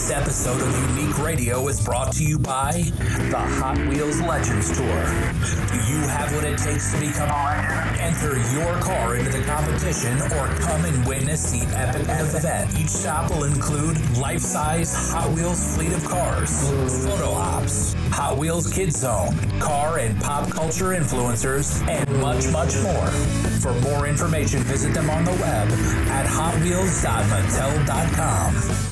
This episode of Unique Radio is brought to you by the Hot Wheels Legends Tour. Do you have what it takes to become a legend? Enter your car into the competition or come and witness the epic event. Each stop will include life-size Hot Wheels fleet of cars, photo ops, Hot Wheels Kids Zone, car and pop culture influencers, and much, much more. For more information, visit them on the web at hotwheels.mattel.com.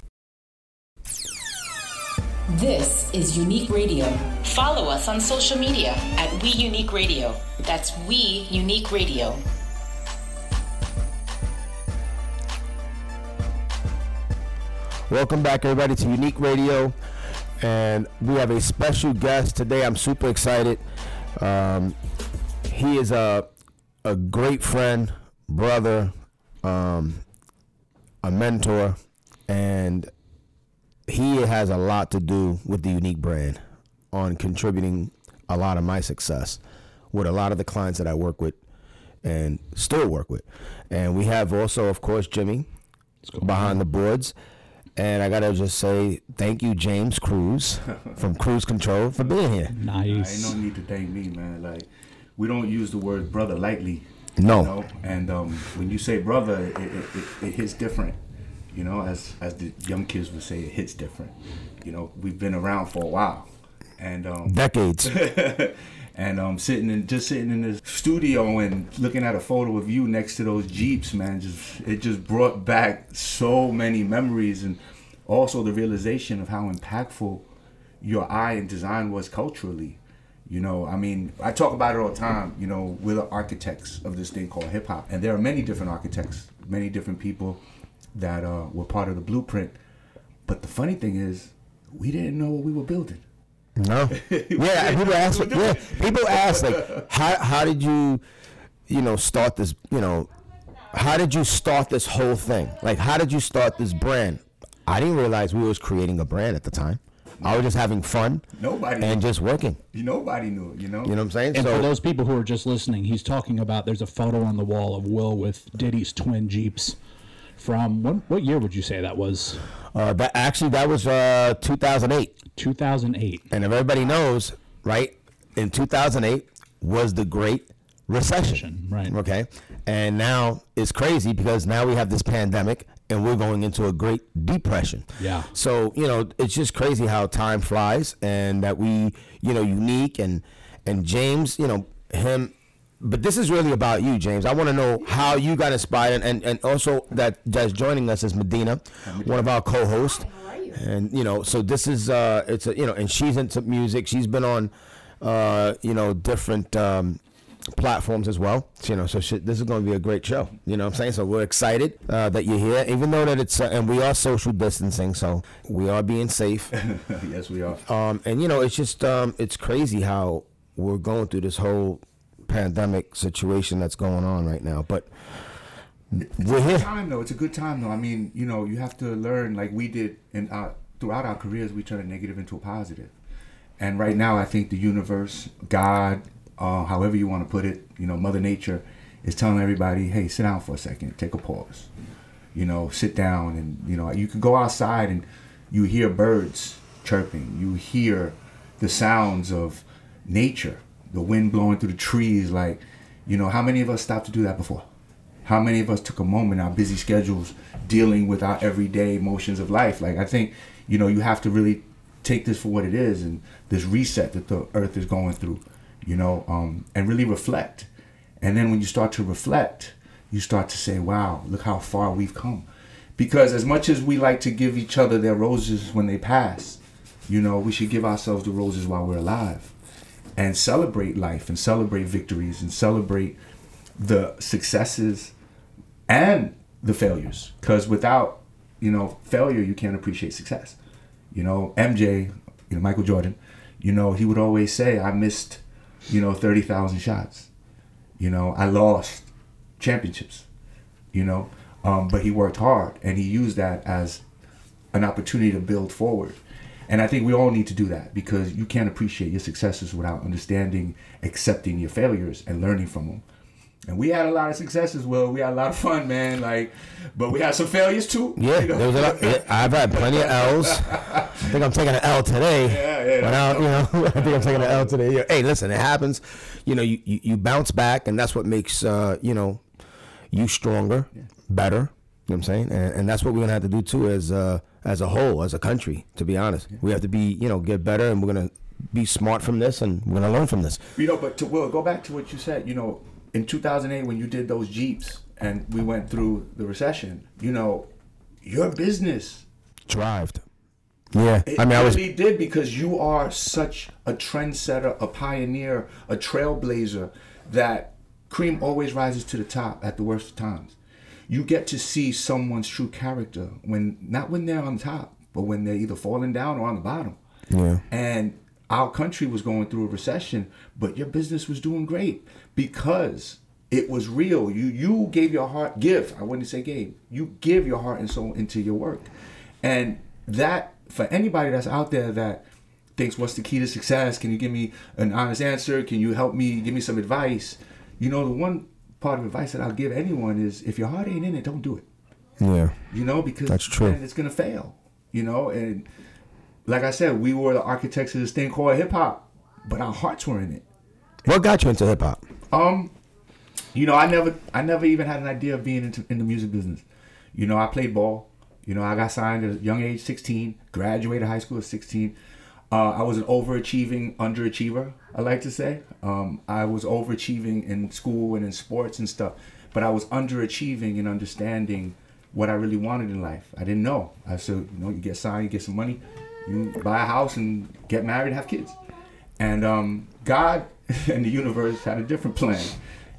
This is Unique Radio. Follow us on social media at We Unique Radio. That's We Unique Radio. Welcome back, everybody, to Unique Radio. And we have a special guest today. I'm super excited. Um, he is a, a great friend, brother, um, a mentor, and he has a lot to do with the Unique brand on contributing a lot of my success with a lot of the clients that I work with and still work with. And we have also, of course, Jimmy behind the boards. And I gotta just say thank you, James Cruz from Cruz Control, for being here. Nice. I ain't Nice. no need to thank me, man. Like we don't use the word brother lightly. No. You know? And um, when you say brother, it, it, it, it hits different. You know, as as the young kids would say, it hits different. You know, we've been around for a while, and um, Decades. and um, sitting in just sitting in the studio and looking at a photo of you next to those jeeps, man, just it just brought back so many memories and also the realization of how impactful your eye and design was culturally. You know, I mean, I talk about it all the time. You know, we're the architects of this thing called hip hop, and there are many different architects, many different people that uh, were part of the blueprint. But the funny thing is, we didn't know what we were building. No. Yeah, people ask. Yeah, people ask like, how how did you, you know, start this? You know, how did you start this whole thing? Like, how did you start this brand? I didn't realize we was creating a brand at the time. I was just having fun Nobody and just working. Nobody knew it, you know. You know what I'm saying? And for so those people who are just listening, he's talking about there's a photo on the wall of Will with Diddy's twin Jeeps from what, what year would you say that was? uh, that actually that was uh, 2008. 2008. And if everybody knows, right, in 2008 was the Great Recession. Right. Okay. And now it's crazy because now we have this pandemic and we're going into a Great Depression. Yeah. So, you know, it's just crazy how time flies and that we, you know, unique and, and James, you know, him. But this is really about you, James. I want to know how you got inspired, and, and also that that's joining us is Madena, one of our co-hosts. You? And you know, so this is uh, it's a you know, and she's into music. She's been on, uh, you know, different um, platforms as well. You know, so shit, this is going to be a great show. You know what I'm saying? So we're excited uh, that you're here, even though that it's uh, and we are social distancing, so we are being safe. yes, we are. Um, and you know, it's just um, it's crazy how we're going through this whole pandemic situation that's going on right now. But we're here. time though. It's a good time though. I mean, you know, you have to learn like we did our, throughout our careers. We turn a negative into a positive. And right now, I think the universe, God, uh, however you want to put it, you know, Mother Nature, is telling everybody, hey, sit down for a second, take a pause. You know, sit down, and you know, you can go outside and you hear birds chirping. You hear the sounds of nature, the wind blowing through the trees. Like, you know, how many of us stopped to do that before? How many of us took a moment our busy schedules dealing with our everyday emotions of life? Like, I think, you know, you have to really take this for what it is and this reset that the earth is going through, you know, um, and really reflect. And then when you start to reflect, you start to say, wow, look how far we've come. Because as much as we like to give each other their roses when they pass, you know, we should give ourselves the roses while we're alive and celebrate life and celebrate victories and celebrate the successes and the failures. Because without you know failure you can't appreciate success. You know mj you know michael jordan you know he would always say i missed you know 30,000 shots. You know i lost championships. You know um, but he worked hard and he used that as an opportunity to build forward and i think we all need to do that because you can't appreciate your successes without understanding accepting your failures and learning from them And we had a lot of successes, Will. We had a lot of fun, man. Like, but we had some failures too. Yeah, you know? there was a lot. yeah, I've had plenty of L's. I think I'm taking an L today. Yeah, yeah, But I, you know, I think I'm taking an L today. Yeah. Hey, listen, it happens. You know, you, you, you bounce back, and that's what makes uh, you know you stronger, better. You know what I'm saying? And, and that's what we're gonna have to do too, Is uh, as a whole, as a country. To be honest, we have to be you know get better, and we're gonna be smart from this, and we're gonna learn from this. You know, but to Will, go back to what you said. You know, in 2008 when you did those Jeeps and we went through the recession, you know, your business Thrived. Yeah, it I mean, I was really did because you are such a trendsetter, a pioneer, a trailblazer that cream always rises to the top at the worst of times. You get to see someone's true character when not when they're on top, but when they're either falling down or on the bottom. Yeah. And our country was going through a recession, but your business was doing great because it was real. You you gave your heart give. I wouldn't say gave. You give your heart and soul into your work. And that for anybody that's out there that thinks what's the key to success? Can you give me an honest answer? Can you help me give me some advice? You know, the one part of advice that I'll give anyone is if your heart ain't in it, don't do it yeah. you know, because That's true. then it's gonna fail, you know. And like I said, we were the architects of this thing called hip hop, but our hearts were in it. What got you into hip hop? Um, you know, I never, I never even had an idea of being into in the music business. You know, I played ball. You know, I got signed at a young age, 16. Graduated high school at 16. Uh, I was an overachieving underachiever. I like to say. Um, I was overachieving in school and in sports and stuff, but I was underachieving in understanding what I really wanted in life. I didn't know. I said, you know, you get signed, you get some money, you buy a house and get married have kids. And um, God and the universe had a different plan.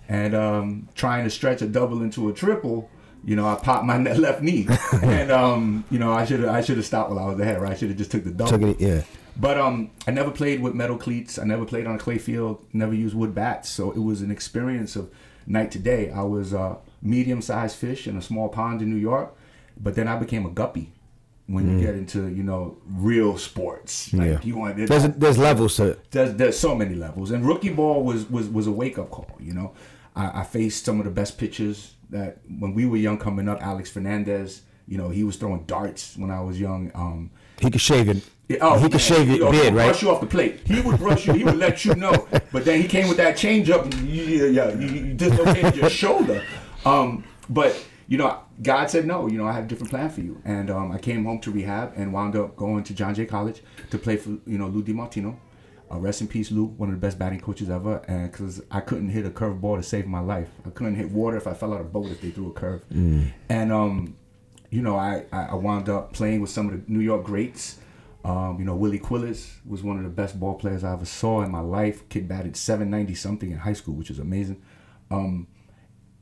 And um, trying to stretch a double into a triple, you know, I popped my left knee, and um, you know, I should I should have stopped while I was ahead. Right, I should have just took the double. Took it, yeah. But um, I never played with metal cleats. I never played on a clay field. Never used wood bats. So it was an experience of night to day. I was a medium-sized fish in a small pond in New York, but then I became a guppy. When you get into you know real sports, like Yeah. you want There's there's levels to it. there's, there's so many levels and rookie ball was was, was a wake-up call you know I, I faced some of the best pitchers that when we were young coming up alex fernandez you know he was throwing darts when i was young um He could shave it. oh, he man, could shave your know, he'll right? Brush you off the plate. He would brush you. He would let you know. But then he came with that change up. And you, yeah, yeah, you, you dislocated your shoulder. Um, but you know, God said no. You know, I had a different plan for you. And um, I came home to rehab and wound up going to John Jay College to play for you know Lou DiMartino. Uh, rest in peace, Lou, one of the best batting coaches ever. And because I couldn't hit a curve ball to save my life, I couldn't hit water if I fell out of a boat if they threw a curve. And um, you know, I, I wound up playing with some of the New York greats. Um, you know, Willie Quillis was one of the best ball players I ever saw in my life. Kid batted 790 something in high school, which is amazing. Um,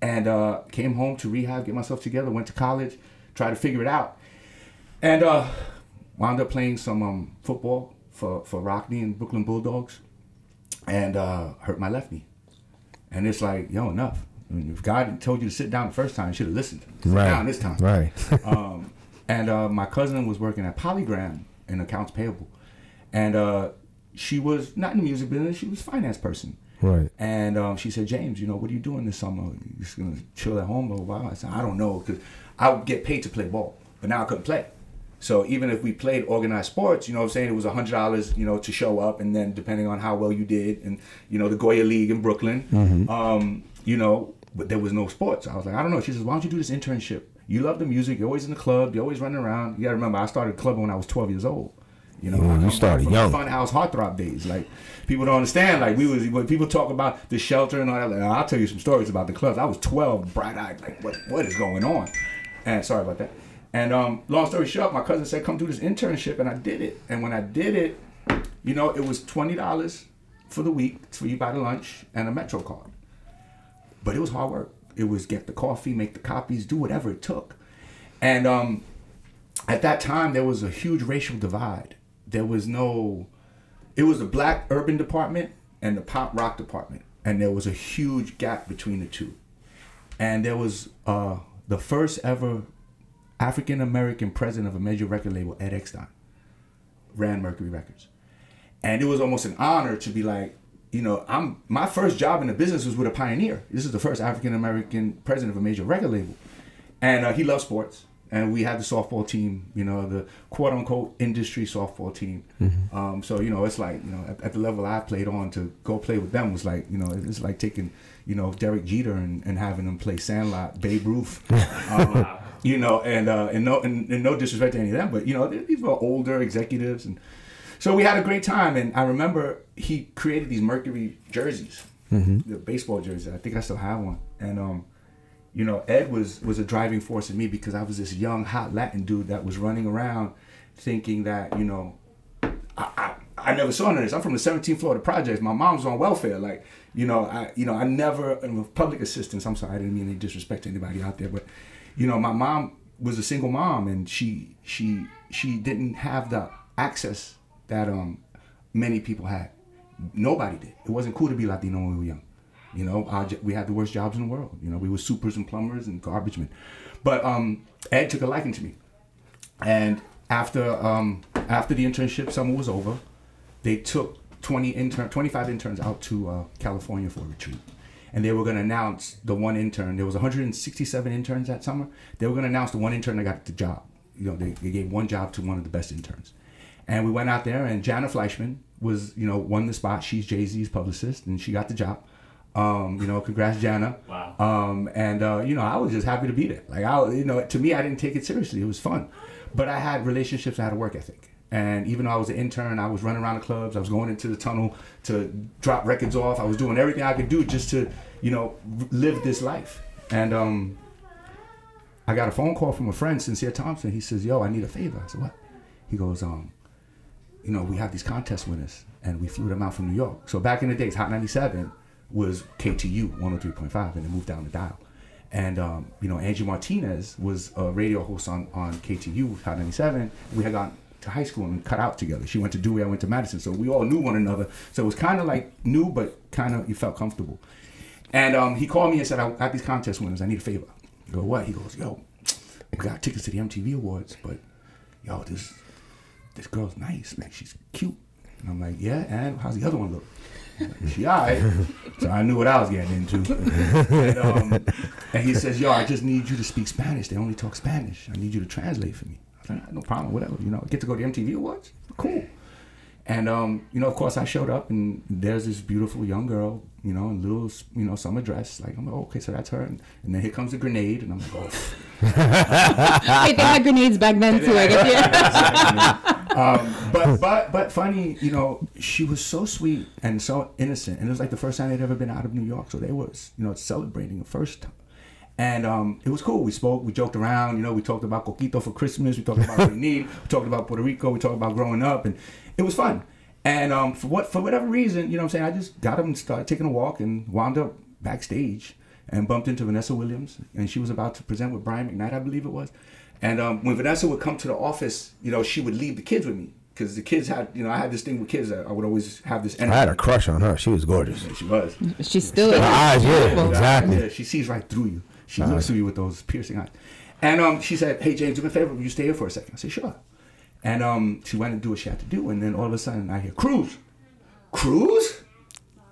and uh, came home to rehab, get myself together, went to college, tried to figure it out. And uh, wound up playing some um, football for, for Rockney and Brooklyn Bulldogs and uh, hurt my left knee. And it's like, yo, enough. If God told you to sit down the first time, you should have listened. Sit Right. down this time Right. um, and uh, my cousin was working at Polygram in accounts payable, and uh, she was not in the music business. She was a finance person. Right. And um, she said, James, you know, what are you doing this summer? You just gonna chill at home or while? I said, I don't know, because I would get paid to play ball, but now I couldn't play. So even if we played organized sports, you know what I'm saying, it was hundred dollars, you know, to show up, and then depending on how well you did, and you know, the Goya League in Brooklyn, um, you know, but there was no sports. I was like, I don't know. She says, Why don't you do this internship? You love the music. You're always in the club. You're always running around. You gotta remember, I started clubbing when I was 12 years old. You know, Yeah, you started young. the Funhouse heartthrob days. Like people don't understand. Like we was when people talk about the shelter and all that. Like, I'll tell you some stories about the clubs. I was 12, bright eyed. Like what what is going on? And sorry about that. And um, long story short, my cousin said, "Come do this internship," and I did it. And when I did it, you know, it was twenty dollars for the week for you buy the lunch and a Metro card. But it was hard work. It was get the coffee, make the copies, do whatever it took. And um, at that time, there was a huge racial divide. There was no, it was the black urban department and the pop rock department, and there was a huge gap between the two. And there was uh, the first ever African American president of a major record label, Ed Eckstein, ran Mercury Records. And it was almost an honor to be like, you know, I'm my first job in the business was with a pioneer. This is the first African American president of a major record label, and uh, he loves sports. And we had the softball team, you know, the quote unquote industry softball team. Um, so you know, it's like you know, at, at the level I played on to go play with them was like you know, it's like taking you know Derek Jeter and, and having him play Sandlot, Babe Ruth, um, you know, and uh, and no and, and no disrespect to any of them, but you know, these were older executives and so we had a great time, and I remember he created these Mercury jerseys, the baseball jerseys. I think I still have one, and um, you know, Ed was was a driving force in me because I was this young hot Latin dude that was running around thinking that you know, I I, I never saw none of this. I'm from the 17th floor of the projects. My mom's on welfare, like you know, I you know I never public assistance. I'm sorry, I didn't mean any disrespect to anybody out there, but you know, my mom was a single mom, and she she she didn't have the access that um many people had. Nobody did. It wasn't cool to be Latino when we were young. You know, we had the worst jobs in the world. You know, we were supers and plumbers and garbage men. But um, Ed took a liking to me, and after um, after the internship summer was over, they took 20 intern 25 interns out to uh, California for a retreat. And they were going to announce the one intern. There was 167 interns that summer. They were going to announce the one intern that got the job. You know, they, they gave one job to one of the best interns. And we went out there, and Jana Fleishman was, you know, won the spot. She's Jay Z's publicist, and she got the job. Um, you know, congrats, Jana. Wow. Um, and uh, you know, I was just happy to be there. Like I, you know, to me, I didn't take it seriously. It was fun, but I had relationships. I had a work ethic. And even though I was an intern, I was running around the clubs. I was going into the tunnel to drop records off. I was doing everything I could do just to, you know, live this life. And um, I got a phone call from a friend, Sincere Thompson. He says, "Yo, I need a favor." I said, "What?" He goes, "Um, you know, we have these contest winners, and we flew them out from New York. So back in the days, Hot 97 was KTU 103.5, and it moved down the dial. And um, you know, Angie Martinez was a radio host on on KTU Hot 97. We had gone to high school and cut out together. She went to Dewey, I went to Madison, so we all knew one another. So it was kind of like new, but kind of you felt comfortable. And um, he called me and said, "I got these contest winners. I need a favor." I go, "What?" He goes, "Yo, we got tickets to the MTV Awards, but yo, this this girl's nice. Like she's cute." And I'm like, "Yeah, and how's the other one look?" Like, she alright. So I knew what I was getting into. and, um, and he says, "Yo, I just need you to speak Spanish. They only talk Spanish. I need you to translate for me." I said, "No problem, whatever. You know, get to go to the MTV Awards. Cool." And um, you know, of course, I showed up, and there's this beautiful young girl, you know, in little, you know, summer dress. Like, I'm like, oh, okay, so that's her. And, and then here comes the grenade, and I'm like, oh. Wait, they had grenades back then too. I guess. Yeah. um, but but but funny, you know, she was so sweet and so innocent, and it was like the first time they'd ever been out of New York, so they was you know celebrating the first time. And um, it was cool. We spoke, we joked around, you know, we talked about coquito for Christmas, we talked about what we need, we talked about Puerto Rico, we talked about growing up, and it was fun. And um, for what for whatever reason, you know what I'm saying, I just got up and started taking a walk and wound up backstage and bumped into Vanessa Williams, and she was about to present with Brian McKnight, I believe it was. And um, when Vanessa would come to the office, you know, she would leave the kids with me because the kids had, you know, I had this thing with kids that I would always have this energy. I had a crush on her. She was gorgeous. She was. She still. Her eyes, yeah, exactly. Yeah, she sees right through you. She looks through you with those piercing eyes. And um, she said, "Hey James, do me a favor. Will you stay here for a second? I said, "Sure." And um, she went and do what she had to do, and then all of a sudden I hear Cruz, Cruz.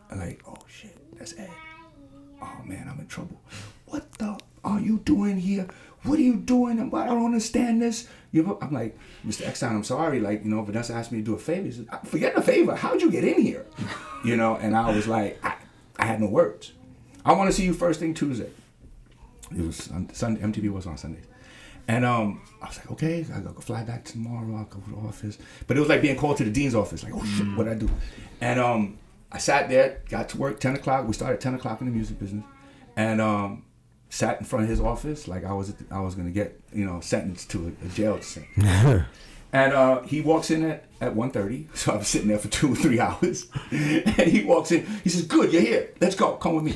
I'm like, "Oh shit, that's Ed." Oh man, I'm in trouble. What the are you doing here? What are you doing? I don't understand this. You, I'm like, Mr. Eckstein, I'm sorry. Like, you know, Vanessa asked me to do a favor. Said, forget the favor. How'd you get in here? You know, and I was like, I, I had no words. I want to see you first thing Tuesday. It was on Sunday. MTV was on Sundays. And um, I was like, okay, I gotta fly back tomorrow. I'll go to the office. But it was like being called to the dean's office. Like, oh shit, what I do? And um, I sat there, got to work 10 o'clock. We started 10 o'clock in the music business. And um, sat in front of his office like I was I was gonna get you know sentenced to a, a jail sentence. and uh, he walks in at, at 1.30, so I was sitting there for two or three hours. and he walks in, he says, "Good, you're here. Let's go. Come with me."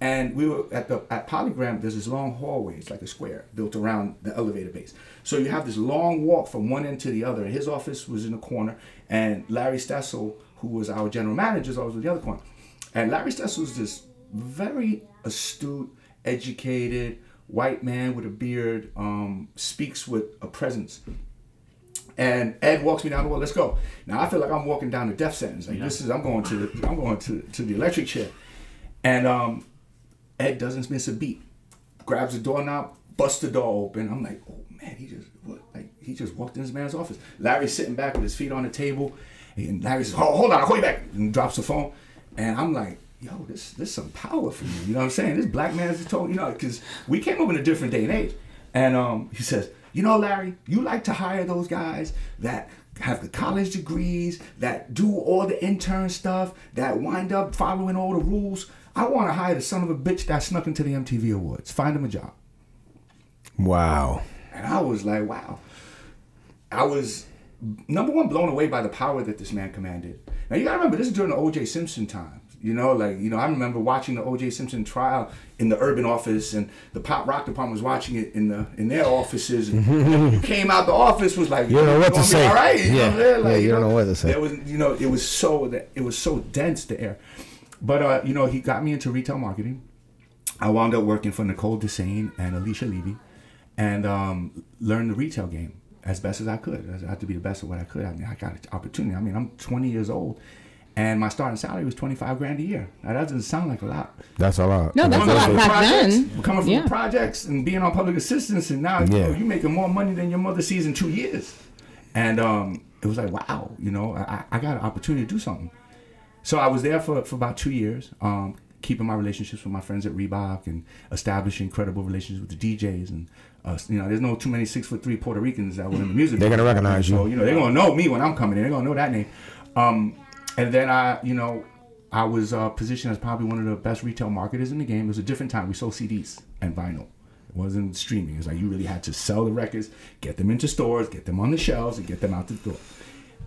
And we were at the at Polygram. There's this long hallway. It's like a square built around the elevator base. So you have this long walk from one end to the other. And his office was in the corner, and Larry Stessel, who was our general manager, was always in the other corner. And Larry Stessel was this very astute, educated white man with a beard, um, speaks with a presence. And Ed walks me down the wall. Let's go. Now I feel like I'm walking down the death sentence. Like this is I'm going to the, I'm going to to the electric chair, and um, Ed doesn't miss a beat. Grabs the doorknob, busts the door open. I'm like, oh man, he just what? Like he just walked in this man's office. Larry's sitting back with his feet on the table, and Larry says, "Hold, hold on, I'll call you back," and drops the phone. And I'm like, yo, this this some power for you. You know what I'm saying? This black man's just told you know because we came up in a different day and age. And um, he says, you know, Larry, you like to hire those guys that have the college degrees, that do all the intern stuff, that wind up following all the rules. I want to hire the son of a bitch that snuck into the MTV Awards. Find him a job. Wow. And I was like, wow. I was number one blown away by the power that this man commanded. Now you gotta remember this is during the O.J. Simpson times. You know, like you know, I remember watching the O.J. Simpson trial in the urban office, and the pop rock department was watching it in the in their offices. And when you came out the office was like, You don't know what to say. All right, you know Yeah. what I'm saying? Like, Yeah, you don't know what to say. There was, you know, it was so that it was so dense the air. But uh, you know, he got me into retail marketing. I wound up working for Nicole Desane and Alicia Levy, and um, learned the retail game as best as I could. I had to be the best at what I could. I mean, I got an opportunity. I mean, I'm 20 years old, and my starting salary was 25 grand a year. Now that doesn't sound like a lot. That's a lot. No, that's a Coming lot from back projects- then. Coming from Yeah. the projects and being on public assistance, and now you Yeah. know, you're making more money than your mother sees in two years. And um, it was like, wow, you know, I, I got an opportunity to do something. So I was there for, for about two years, um, keeping my relationships with my friends at Reebok and establishing credible relationships with the DJs. And uh, you know, there's no too many six foot three Puerto Ricans that were in the music. They're gonna recognize you. So you know, they're gonna know me when I'm coming in. They're gonna know that name. Um, and then I, you know, I was uh, positioned as probably one of the best retail marketers in the game. It was a different time. We sold CDs and vinyl. It wasn't streaming. It was like you really had to sell the records, get them into stores, get them on the shelves, and get them out the door.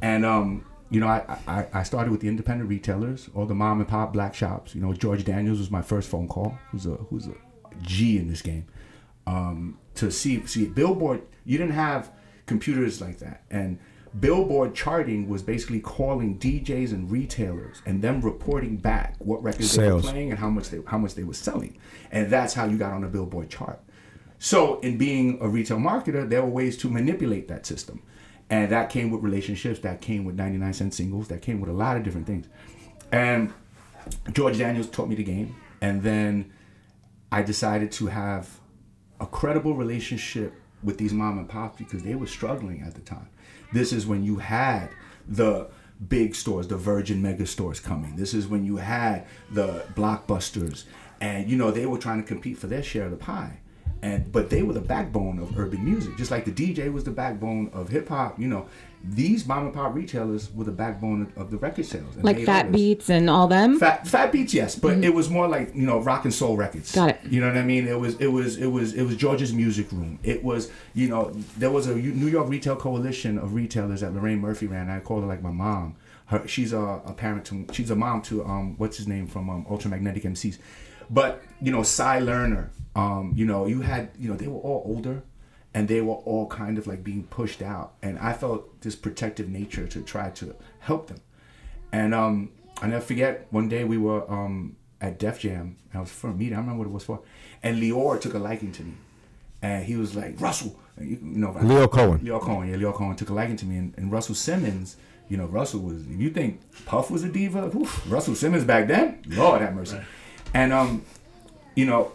And um, you know, I, I I started with the independent retailers, all the mom and pop black shops. You know, George Daniels was my first phone call. Who's a who's a G in this game. Um, to see see Billboard, you didn't have computers like that, and Billboard charting was basically calling DJs and retailers and them reporting back what records Sales. they were playing and how much they how much they were selling, and that's how you got on the Billboard chart. So, in being a retail marketer, there were ways to manipulate that system. And that came with relationships, that came with 99 cent singles, that came with a lot of different things. And George Daniels taught me the game. And then I decided to have a credible relationship with these mom and pops because they were struggling at the time. This is when you had the big stores, the Virgin mega stores coming. This is when you had the blockbusters. And you know, they were trying to compete for their share of the pie. And but they were the backbone of urban music, just like the DJ was the backbone of hip hop. You know, these mom and pop retailers were the backbone of, of the record sales. and Like Fat. Beats and all them. Fat Fat Beats, yes, but it was more like you know rock and soul records. Got it. You know what I mean? It was it was it was it was George's Music Room. It was you know there was a New York Retail Coalition of retailers that Lorraine Murphy ran. I called her like my mom. Her she's a, a parent to she's a mom to um what's his name from um, Ultramagnetic MCs, but you know Cy Lerner. Um you know you had you know they were all older and they were all kind of like being pushed out. And i felt this protective nature to try to help them. And um i never forget one day we were um at def jam. And i was for a meeting i don't remember what it was for. And Lyor took a liking to me. And he was like russell. And you, you know Lyor Cohen. lyor cohen yeah lyor cohen took a liking to me. And, and russell simmons you know russell was if you think puff was a diva whew, russell simmons back then? Lord have mercy. And um you know Ru-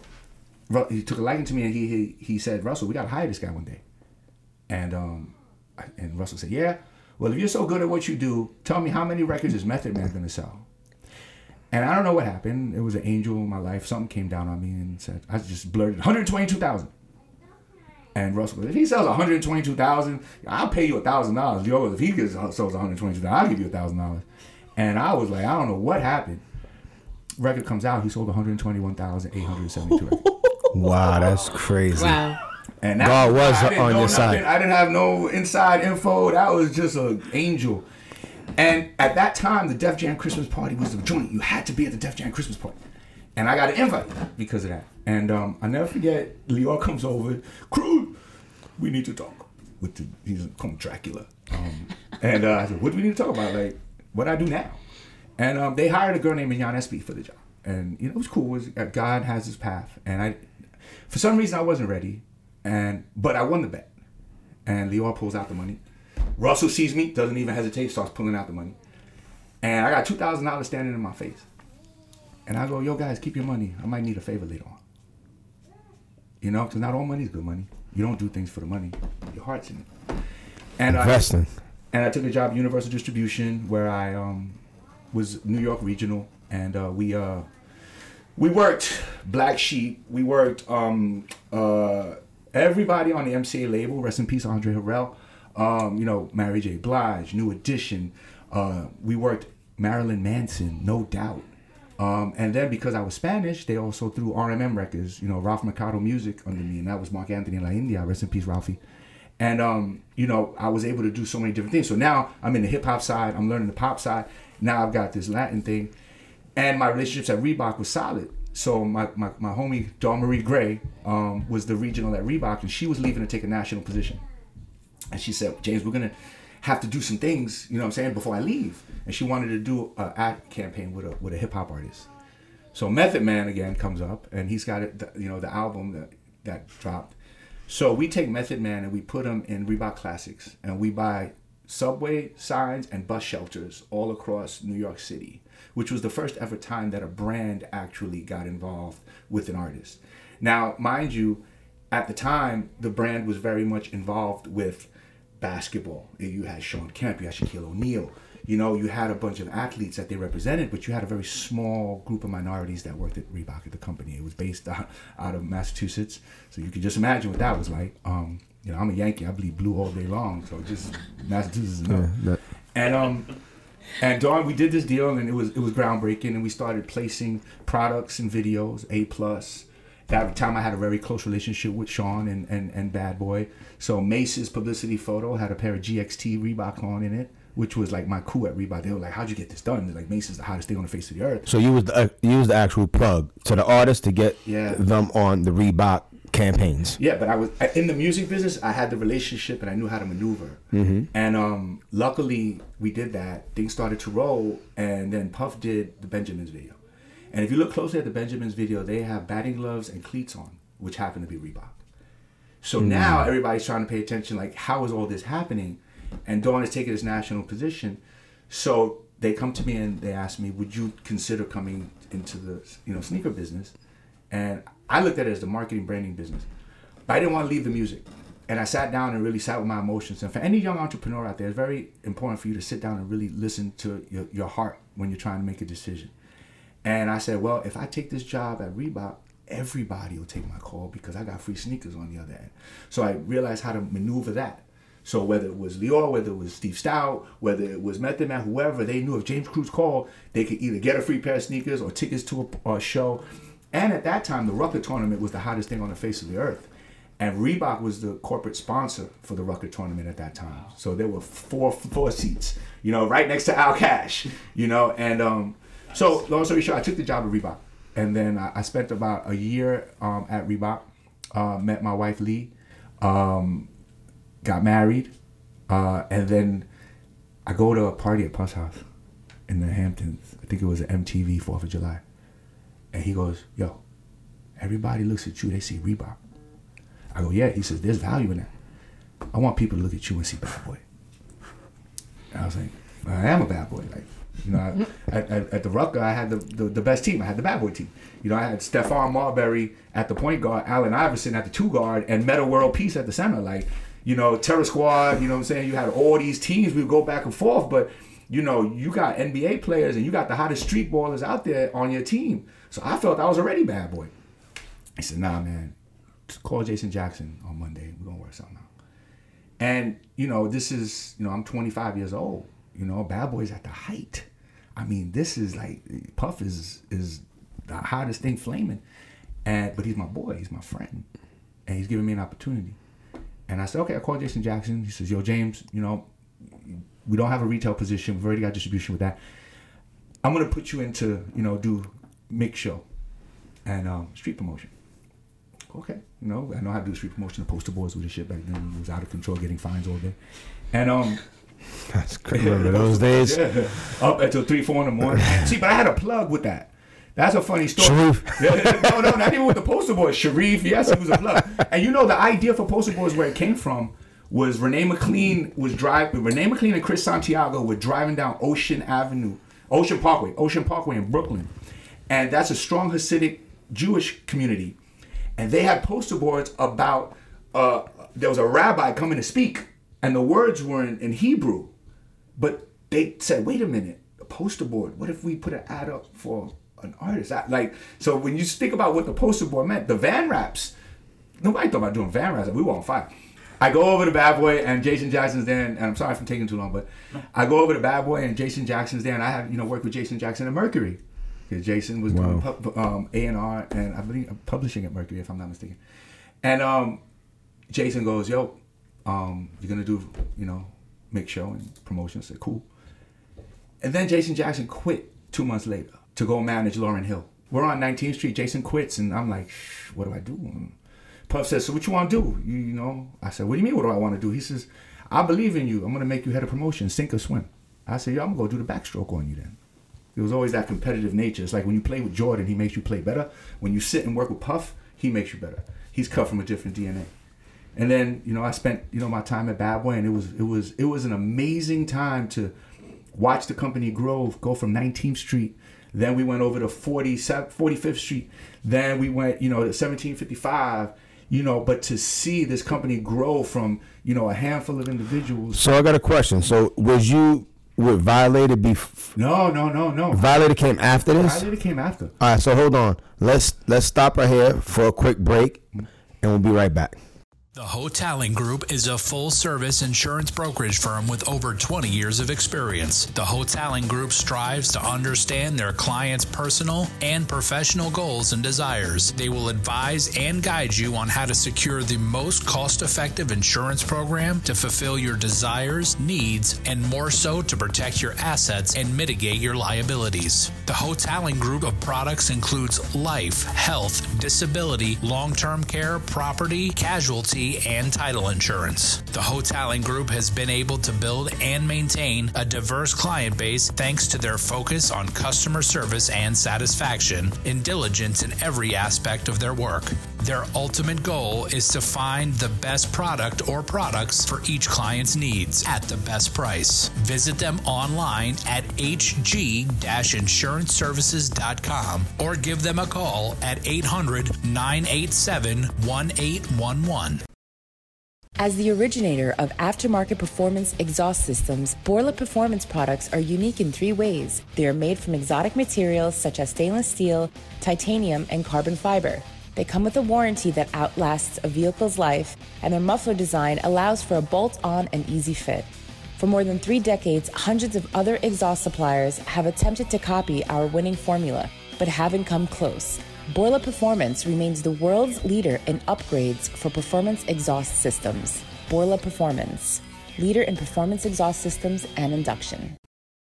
he took a liking to me and he he, he said, Russell, we gotta hire this guy one day. And um and Russell said, Yeah, well if you're so good at what you do, tell me how many records is Method Man gonna sell? And I don't know what happened. It was an angel in my life. Something came down on me and said, I just blurted 122,000. And Russell, if he sells 122,000, I'll pay you a thousand dollars. Yo, if he gets sells 122,000, I'll give you a thousand dollars. And I was like, I don't know what happened. Record comes out, he sold 121,872 records. Wow, that's crazy. Wow. And that, God was on know your side. I didn't have no inside info. That was just an angel. And at that time, the Def Jam Christmas party was the joint. You had to be at the Def Jam Christmas party. And I got an invite because of that. And um, I never forget, Lyor comes over, crew, we need to talk. With the, he's called Dracula. Um, and uh, I said, what do we need to talk about? Like, what do I do now? And um, they hired a girl named Mignon Espy for the job. And, you know, it was cool. It was, uh, God has his path. And I, for some reason, I wasn't ready. And, but I won the bet. And Lyor pulls out the money. Russell sees me, doesn't even hesitate, starts pulling out the money. And I got two thousand dollars standing in my face. And I go, yo guys, keep your money. I might need a favor later on. You know, because not all money is good money. You don't do things for the money. Your heart's in it. And I, Investing. and I took a job at Universal Distribution where I um, was New York regional, and uh, we uh, we worked Black Sheep. We worked um, uh, everybody on the MCA label. Rest in peace, Andre Harrell. Um, you know, Mary J. Blige, New Edition. Uh, we worked Marilyn Manson, no doubt. Um, and then because I was Spanish, they also threw RMM records, you know, Ralph Mercado music under me, and that was Marc Anthony La India. Rest in peace, Ralphie. And um, you know, I was able to do so many different things. So now I'm in the hip hop side, I'm learning the pop side. Now I've got this Latin thing, and my relationships at Reebok was solid. So my, my, my homie Dawn Marie Gray um, was the regional at Reebok, and she was leaving to take a national position. And she said, James, we're gonna have to do some things, you know what I'm saying, before I leave. And she wanted to do a ad campaign with a with a hip hop artist. So Method Man again comes up, and he's got it, you know, the album that that dropped. So we take Method Man and we put him in Reebok Classics, and we buy subway signs and bus shelters all across New York City, which was the first ever time that a brand actually got involved with an artist. Now, mind you, at the time, the brand was very much involved with basketball. You had Shawn Kemp, you had Shaquille O'Neal. You know, you had a bunch of athletes that they represented, but you had a very small group of minorities that worked at Reebok at the company. It was based out, out of Massachusetts, so you can just imagine what that was like. Um, you know, I'm a Yankee. I bleed blue all day long, so just Massachusetts is no. that- And um, and Dawn, we did this deal, and it was it was groundbreaking, and we started placing products and videos, A plus. That time, I had a very close relationship with Sean and, and, and Bad Boy. So Mase's publicity photo had a pair of GXT Reebok on in it, which was like my coup at Reebok. They were like, "How'd you get this done?" They're like, "Mace is the hottest thing on the face of the earth." So you was the, uh, you was the actual plug to the artist to get Yeah. them on the Reebok campaigns. Yeah, but I was in the music business. I had the relationship and I knew how to maneuver. And um, luckily, we did that. Things started to roll, and then Puff did the Benjamins video. And if you look closely at the Benjamins video, they have batting gloves and cleats on, which happen to be Reebok. So now everybody's trying to pay attention. Like, how is all this happening? And Dawn is taking this national position. So they come to me and they ask me, "Would you consider coming into the you know sneaker business?" And I looked at it as the marketing branding business. But I didn't want to leave the music. And I sat down and really sat with my emotions. And for any young entrepreneur out there, it's very important for you to sit down and really listen to your, your heart when you're trying to make a decision. And I said, well, if I take this job at Reebok, everybody will take my call because I got free sneakers on the other end. So I realized how to maneuver that. So whether it was Lyor, whether it was Steve Stoute, whether it was Method Man, whoever, they knew if James Cruz called, they could either get a free pair of sneakers or tickets to a, a show. And at that time, the Rucker tournament was the hottest thing on the face of the earth. And Reebok was the corporate sponsor for the Rucker tournament at that time. So there were four four seats, you know, right next to Al Cash, you know. And um, so long story short, I took the job at Reebok, and then I, I spent about a year um, at Reebok. Uh, met my wife Lee, um, got married, uh, and then I go to a party at Puff's house in the Hamptons. I think it was an MTV Fourth of July, and he goes, "Yo, everybody looks at you. They see Reebok." I go, "Yeah." He says, "There's value in that. I want people to look at you and see Bad Boy." And I was like, "I am a bad boy." Like, you know, I, at, at, at the Rucker, I had the, the, the best team. I had the bad boy team. You know, I had Stephon Marbury at the point guard, Allen Iverson at the two guard, and Metta World Peace at the center. Like, you know, Terror Squad. You know what I'm saying? You had all these teams. We would go back and forth, but you know, you got NBA players and you got the hottest street ballers out there on your team. So I felt I was already bad boy. He said, "Nah, man, just call Jason Jackson on Monday. We're gonna work something out." And you know, this is you know, I'm 25 years old. You know, Bad Boy's at the height. I mean, this is like Puff is is the hottest thing flaming, and but he's my boy. He's my friend, and he's giving me an opportunity. And I said, okay, I called Jason Jackson. He says, yo, James, you know, we don't have a retail position. We've already got distribution with that. I'm gonna put you into, you know, do mix show and um, street promotion. Okay, you know, I know how to do street promotion. The poster boys with the shit back then it was out of control, getting fines all day. And um, That's crazy. Remember those days? yeah, up until three, four in the morning. See, but I had a plug with that. That's a funny story. Sharif. no, no, not even with the poster boys. Sharif, yes, he was a plug. And you know, the idea for poster boys, where it came from, was Renee McLean was driving. Renee McLean and Chris Santiago were driving down Ocean Avenue, Ocean Parkway, Ocean Parkway in Brooklyn, and that's a strong Hasidic Jewish community, and they had poster boards about. Uh, there was a rabbi coming to speak, and the words were in, in Hebrew, but they said, "Wait a minute, a poster board. What if we put an ad up for an artist?" I- Like, so when you think about what the poster board meant, the van wraps Nobody thought about doing van rides. We were on fire. I go over to Bad Boy and Jason Jackson's there, and I'm sorry if I'm taking too long, but I go over to Bad Boy and Jason Jackson's there, and I have you know worked with Jason Jackson at Mercury because Jason was doing pub, um, A and R and I believe publishing at Mercury if I'm not mistaken. And um, Jason goes, "Yo, um, you're gonna do you know mix show and promotion." I said, "Cool." And then Jason Jackson quit two months later to go manage Lauryn Hill. We're on 19th Street. Jason quits, and I'm like, "Shh, "What do I do?" And Puff says, "So what you want to do?" You, you know, I said, "What do you mean? What do I want to do?" He says, "I believe in you. I'm gonna make you head of promotion, sink or swim." I said, "Yo, I'm gonna go do the backstroke on you then." It was always that competitive nature. It's like when you play with Jordan, he makes you play better. When you sit and work with Puff, he makes you better. He's cut from a different DNA. And then you know I spent you know my time at Bad Boy, and it was it was it was an amazing time to watch the company grow, go from 19th Street. Then we went over to 40, 45th Street. Then we went you know to 1755. You know, but to see this company grow from you know a handful of individuals. So I got a question. So was you with Violator bef- No, no, no, no. Violator came after this? Violator came after. All right, so hold on. Let's let's stop right here for a quick break, and we'll be right back. The Hotaling Group is a full service insurance brokerage firm with over 20 years of experience. The Hotaling Group strives to understand their clients' personal and professional goals and desires. They will advise and guide you on how to secure the most cost effective insurance program to fulfill your desires, needs, and more so to protect your assets and mitigate your liabilities. The Hotaling Group of products includes life, health, disability, long term care, property, casualty, and title insurance. The Hotaling Group has been able to build and maintain a diverse client base thanks to their focus on customer service and satisfaction and diligence in every aspect of their work. Their ultimate goal is to find the best product or products for each client's needs at the best price. Visit them online at hg-insuranceservices.com or give them a call at 800-987-1811. As the originator of aftermarket performance exhaust systems, Borla Performance products are unique in three ways. They are made from exotic materials such as stainless steel, titanium, and carbon fiber. They come with a warranty that outlasts a vehicle's life, and their muffler design allows for a bolt on and easy fit. For more than three decades, hundreds of other exhaust suppliers have attempted to copy our winning formula, but haven't come close. Borla Performance remains the world's leader in upgrades for performance exhaust systems. Borla Performance, leader in performance exhaust systems and induction.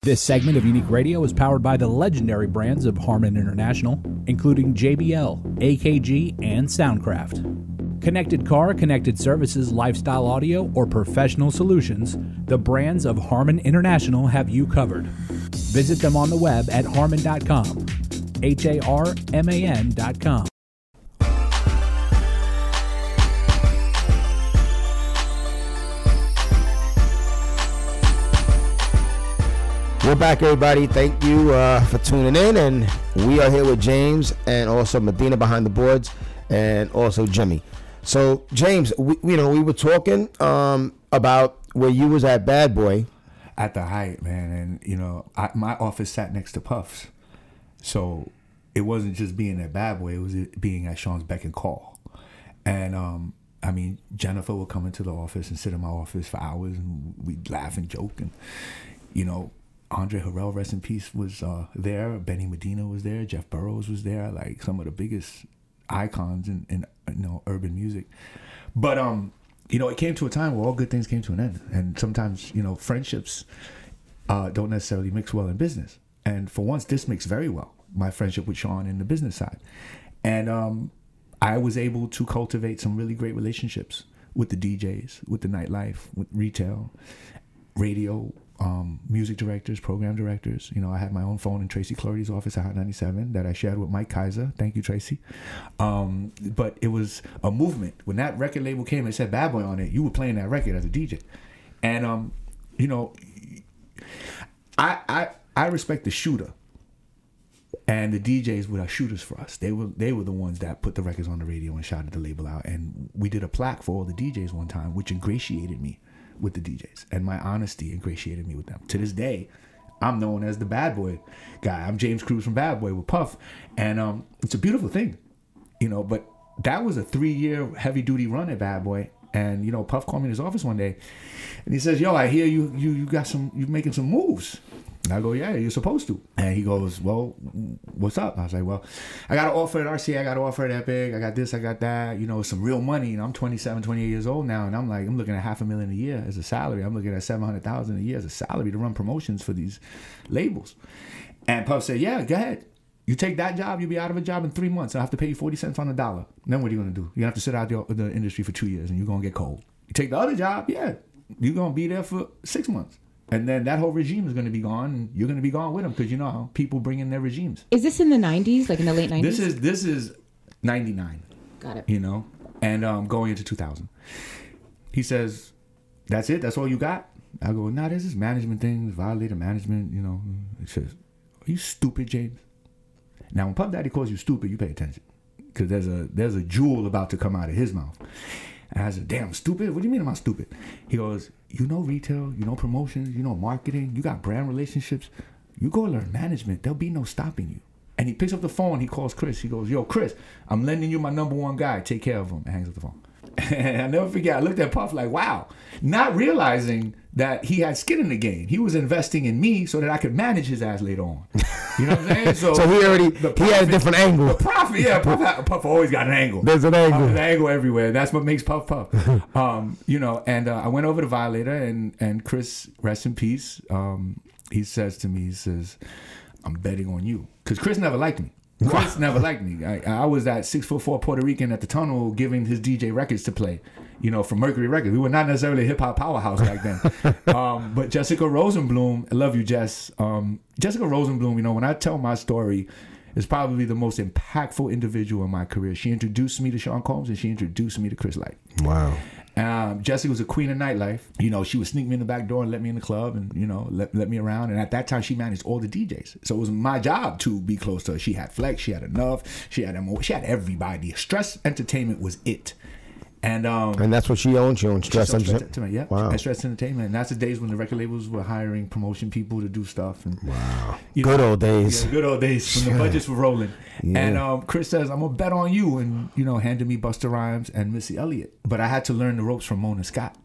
This segment of Unique Radio is powered by the legendary brands of Harman International, including JBL, AKG, and Soundcraft. Connected car, connected services, lifestyle audio, or professional solutions, the brands of Harman International have you covered. Visit them on the web at harman.com. H A R M A com. We're back, everybody. Thank you uh, for tuning in, and we are here with James and also Madena behind the boards, and also Jimmy. So, James, we, you know, we were talking um, about where you was at Bad Boy. at the height, man. And you know, I, my office sat next to Puff's, so it wasn't just being at Bad Boy; it was being at Sean's beck and call. And um, I mean, Jennifer would come into the office and sit in my office for hours, and we'd laugh and joke. And you know, Andre Harrell, rest in peace, was uh, there. Benny Medina was there. Jeff Burrows was there. Like some of the biggest icons in, in you know urban music. But um, you know, it came to a time where all good things came to an end, and sometimes you know friendships uh, don't necessarily mix well in business. And for once, this mixed very well. My friendship with Sean in the business side, and um, I was able to cultivate some really great relationships with the DJs, with the nightlife, with retail, radio, um, music directors, program directors. You know, I had my own phone in Tracy Cloherty's office at Hot 97 that I shared with Mike Kyser. Thank you, Tracy. Um, but it was a movement. When that record label came and said Bad Boy on it, you were playing that record as a DJ. And, um, you know, I, I, I respect the shooter and the DJs were our shooters for us. They were they were the ones that put the records on the radio and shouted the label out. And we did a plaque for all the DJs one time, which ingratiated me with the DJs, and my honesty ingratiated me with them. To this day, I'm known as the bad boy guy. I'm James Cruz from Bad Boy with Puff, and um, it's a beautiful thing, you know. But that was a three year heavy duty run at Bad Boy. And you know, Puff called me in his office one day, and he says, "Yo, I hear you you you got some You're making some moves." And I go, yeah, you're supposed to. And he goes, well, what's up? I was like, well, I got an offer at RCA. I got an offer at Epic. I got this, I got that. You know, some real money. And I'm 27, 28 years old now. And I'm like, I'm looking at half a million a year as a salary. I'm looking at 700,000 a year as a salary to run promotions for these labels. And Puff said, yeah, go ahead. You take that job, you'll be out of a job in three months. I'll have to pay you 40 cents on the dollar. Then what are you going to do? You're going to have to sit out the, the industry for two years and you're going to get cold. You take the other job, yeah, you're going to be there for six months. And then that whole regime is going to be gone, and you're going to be gone with them because you know how people bring in their regimes. Is this in the 90s, like in the late 90s? This is this is '99. Got it. You know, and um, going into 2000. He says, "That's it. That's all you got." I go, "Nah, this is management things, violator management." You know, he says, "Are you stupid, James?" Now, when Puff Daddy calls you stupid, you pay attention because there's a there's a jewel about to come out of his mouth. And I said, damn, stupid? What do you mean I'm stupid? He goes, you know retail, you know promotions, you know marketing, you got brand relationships. You go learn management. There'll be no stopping you. And he picks up the phone. He calls Chris. He goes, yo, Chris, I'm lending you my number one guy. Take care of him. And hangs up the phone. And I never forget. I looked at Puff like, wow, not realizing that he had skin in the game. He was investing in me so that I could manage his ass later on. You know what I'm saying? So he already he had a different angle. The profit, yeah, Puff, Puff always got an angle. There's an angle. Uh, an angle everywhere. That's what makes Puff Puff. um, you know, and uh, I went over to Violator and and Chris, rest in peace. Um, he says to me, he says, "I'm betting on you," because Chris never liked me. Chris never liked me. I, I was that six foot four Puerto Rican at the tunnel giving his DJ records to play, you know, from Mercury Records. We were not necessarily a hip hop powerhouse back then. um, but Jessica Rosenblum, I love you, Jess. Um, Jessica Rosenblum, you know, when I tell my story, is probably the most impactful individual in my career. She introduced me to Sean Combs and she introduced me to Chris Light. Wow. Um, Jessie was a queen of nightlife. You know, she would sneak me in the back door and let me in the club and, you know, let, let me around. And at that time, she managed all the DJs. So it was my job to be close to her. She had Flex, she had Enuff, she had MO, she had everybody. Stress Entertainment was it. And um, And that's what she owns. She owns Stress Entertainment. Yeah. Wow. And Stress Entertainment. And that's the days when the record labels were hiring promotion people to do stuff. And Wow. you Good know, old days. yeah, good old days when the budgets were rolling. And um, Chris says, "I'm gonna bet on you," and you know, handed me Busta Rhymes and Missy Elliott. But I had to learn the ropes from Mona Scott,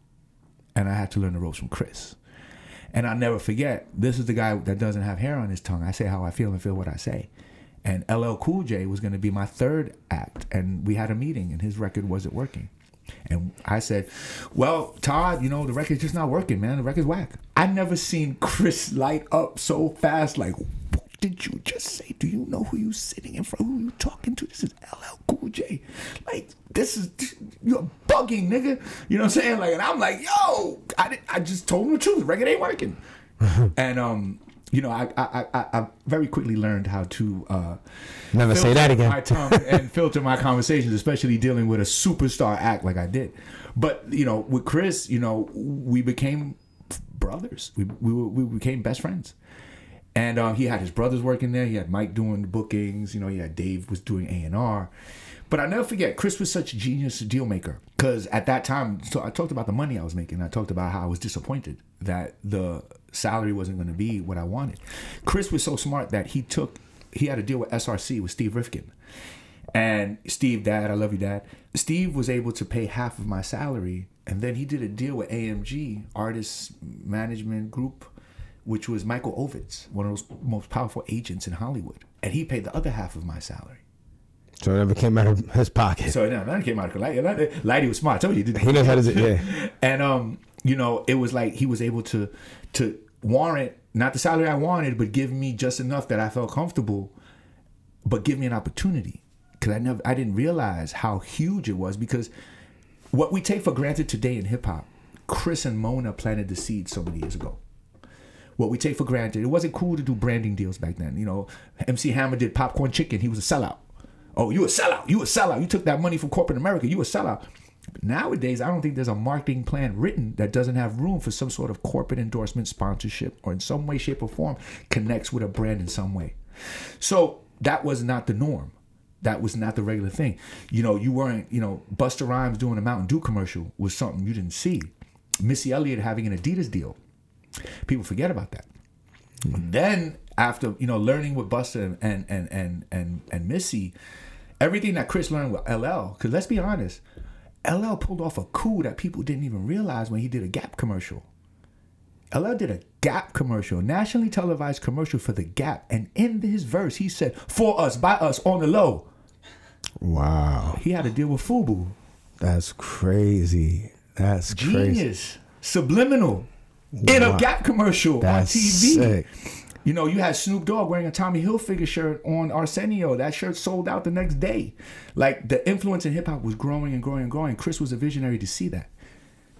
and I had to learn the ropes from Chris. And I'll never forget. This is the guy that doesn't have hair on his tongue. I say how I feel and feel what I say. And LL Cool J was going to be my third act, and we had a meeting, and his record wasn't working. And I said, "Well, Todd, you know the record's just not working, man. The record's whack." I never seen Chris light up so fast. Like, what did you just say? Do you know who you sitting in front? Of who you talking to? This is LL Cool J. Like, this is you're bugging, nigga. You know what I'm saying? Like, and I'm like, yo, I did, I just told him the truth. The record ain't working. and um, you know, I I, I I very quickly learned how to uh, Never say that again. My tongue and filter my conversations, especially dealing with a superstar act like I did. But you know, with Chris, you know, we became brothers. We we, were, we became best friends. And um, he had his brothers working there. He had Mike doing the bookings. You know, he had Dave was doing A and R. But I never forget, Chris was such a genius deal maker. Because at that time, so I talked about the money I was making. I talked about how I was disappointed that the salary wasn't going to be what I wanted. Chris was so smart that he took, he had a deal with SRC with Steve Rifkin. And Steve, dad, I love you, dad. Steve was able to pay half of my salary. And then he did a deal with AMG, Artists Management Group, which was Michael Ovitz, one of those most powerful agents in Hollywood. And he paid the other half of my salary. So it never came out of his pocket. So no, that came out of Lighty. Lighty- Lighty was smart. I told you, he did. he knows how to do it. yeah. and um, you know, it was like he was able to to warrant not the salary I wanted, but give me just enough that I felt comfortable, but give me an opportunity because I never, I didn't realize how huge it was because what we take for granted today in hip hop, Chris and Mona planted the seed so many years ago. what we take for granted. It wasn't cool to do branding deals back then. You know, MC Hammer did popcorn chicken. He was a sellout. Oh, you a sellout. You a sellout. You took that money from corporate America. You a sellout. Nowadays, I don't think there's a marketing plan written that doesn't have room for some sort of corporate endorsement, sponsorship, or in some way, shape, or form connects with a brand in some way. So that was not the norm. That was not the regular thing. You know, you weren't, you know, Busta Rhymes doing a Mountain Dew commercial was something you didn't see. Missy Elliott having an Adidas deal. People forget about that. Hmm. Then after, you know, learning with Busta and and and and and Missy, everything that Chris learned with LL, because let's be honest, LL pulled off a coup that people didn't even realize when he did a Gap commercial. LL did a Gap commercial, nationally televised commercial for the Gap, and in his verse he said, "For us, by us, on the low." Wow, He had to deal with Fubu. that's crazy. That's crazy. Genius, subliminal, in a Gap commercial That's on TV. sick. You know, you had Snoop Dogg wearing a Tommy Hilfiger shirt on Arsenio. That shirt sold out the next day. Like the influence in hip hop was growing and growing and growing. Chris was a visionary to see that.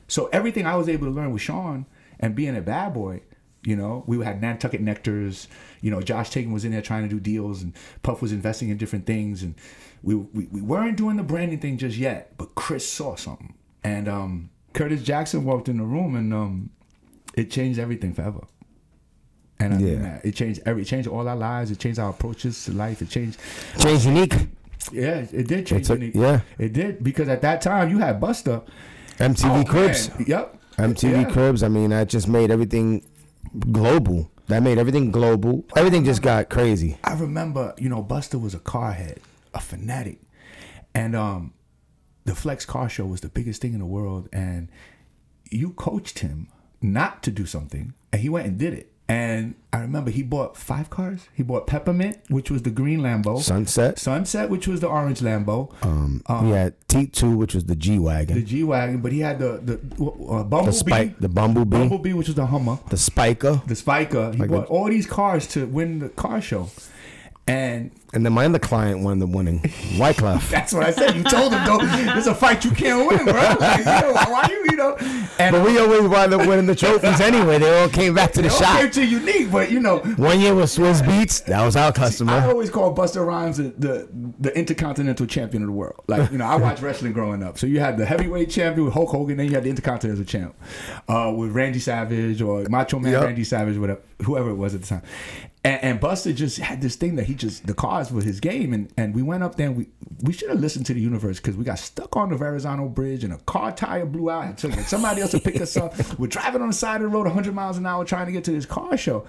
So everything I was able to learn with Sean and being a bad boy, you know, we had Nantucket Nectars. You know, Josh Tatum was in there trying to do deals, and Puff was investing in different things, and we we, we weren't doing the branding thing just yet. But Chris saw something, and um, Curtis Jackson walked in the room, and um, it changed everything forever. And I mean that. It changed every it changed all our lives. It changed our approaches to life. It changed Changed unique. yeah, it did change. took- Unique. yeah. It did because at that time you had Busta. MTV Oh, Cribs. man. Yep. MTV Yeah. Cribs. I mean, that just made everything global. That made everything global. Everything just got crazy. I remember, you know, Busta was a car head, a fanatic. And um the Flex Car Show was the biggest thing in the world and you coached him not to do something and he went and did it. And I remember he bought five cars. He bought Peppermint, which was the green Lambo. Sunset. Sunset, which was the orange Lambo. Um, we had T2, which was the G wagon. the G wagon, but he had the the uh, Bumblebee, the spike, the Bumblebee, Bumblebee, which was the Hummer. the Spiker, the Spiker. He Like bought the- all these cars to win the car show, and and then my other client won the winning Wyclef. that's what I said. You told him, though, there's a fight you can't win, bro. Like, you know, why you, you know? And But we always wound up winning the trophies anyway. They all came back to the shop. came to unique, but you know. One year was Swizz Beatz. That was our customer. I always call Busta Rhymes the, the the intercontinental champion of the world. Like you know, I watched wrestling growing up. So you had the heavyweight champion with Hulk Hogan, then you had the intercontinental champ uh, with Randy Savage or Macho Man Yep. Randy Savage, whatever, whoever it was at the time. And, and Busta just had this thing that he just the was his game, and and we went up there and we we should have listened to the universe because we got stuck on the Verrazano Bridge and a car tire blew out. So somebody else to pick us up. We're driving on the side of the road 100 miles an hour trying to get to this car show,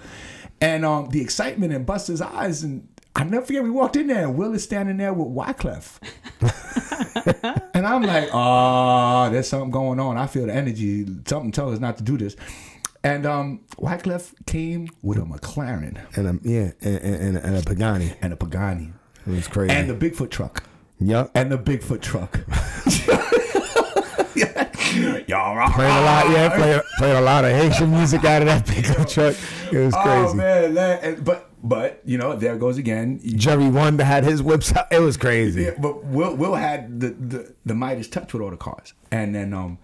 and um, the excitement in Busta's eyes and. I never forget we walked in there and Will is standing there with Wyclef. and I'm like, oh, there's something going on. I feel the energy. Something tells us not to do this. And um, Wyclef came with a McLaren And um, yeah, and, and, and a Pagani. and a Pagani It was crazy. and the Bigfoot truck. yep. And the Bigfoot truck. Y'all Played a lot, yeah, played, played a lot of Haitian music out of that pickup truck. It was Oh crazy. man, that- and- but but you know there goes again. Jerry Wonda had his whips out. It was crazy. Yeah, but Will Will had the, the the Midas touch with all the cars, and then um,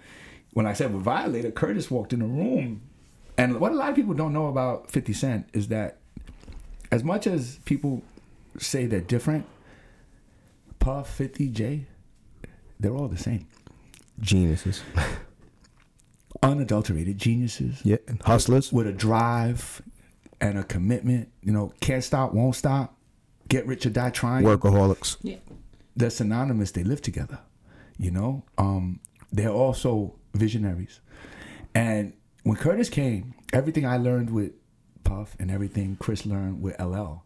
when I said with Violator, Curtis walked in the room, and what a lot of people don't know about Fifty Cent is that as much as people say they're different, Puff, Fifty, J, they're all the same, Geniuses. unadulterated geniuses. Yeah, and hustlers. with a drive and a commitment. You know, can't stop, won't stop. Get rich or die trying. Workaholics. Yeah. they're synonymous. They live together. You know, um, they're also visionaries. And when Curtis came, everything I learned with Puff and everything Chris learned with LL,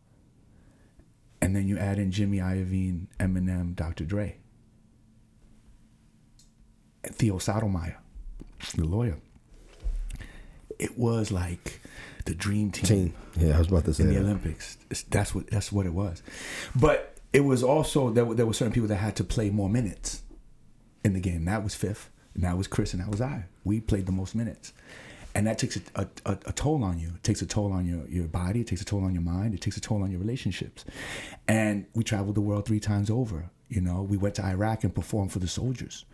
and then you add in Jimmy Iovine, Eminem, Dr. Dre, Theo Sedlmayr, the lawyer. It was like the dream team Team. Yeah, I was about to say in the that. Olympics. That's what that's what it was. But it was also there were, there were certain people that had to play more minutes in the game. That was fifth, and that was Chris, and that was I. We played the most minutes, and that takes a, a, a, toll on you. It takes a toll on your your body. It takes a toll on your mind. It takes a toll on your relationships. And we traveled the world three times over. You know, we went to Iraq and performed for the soldiers.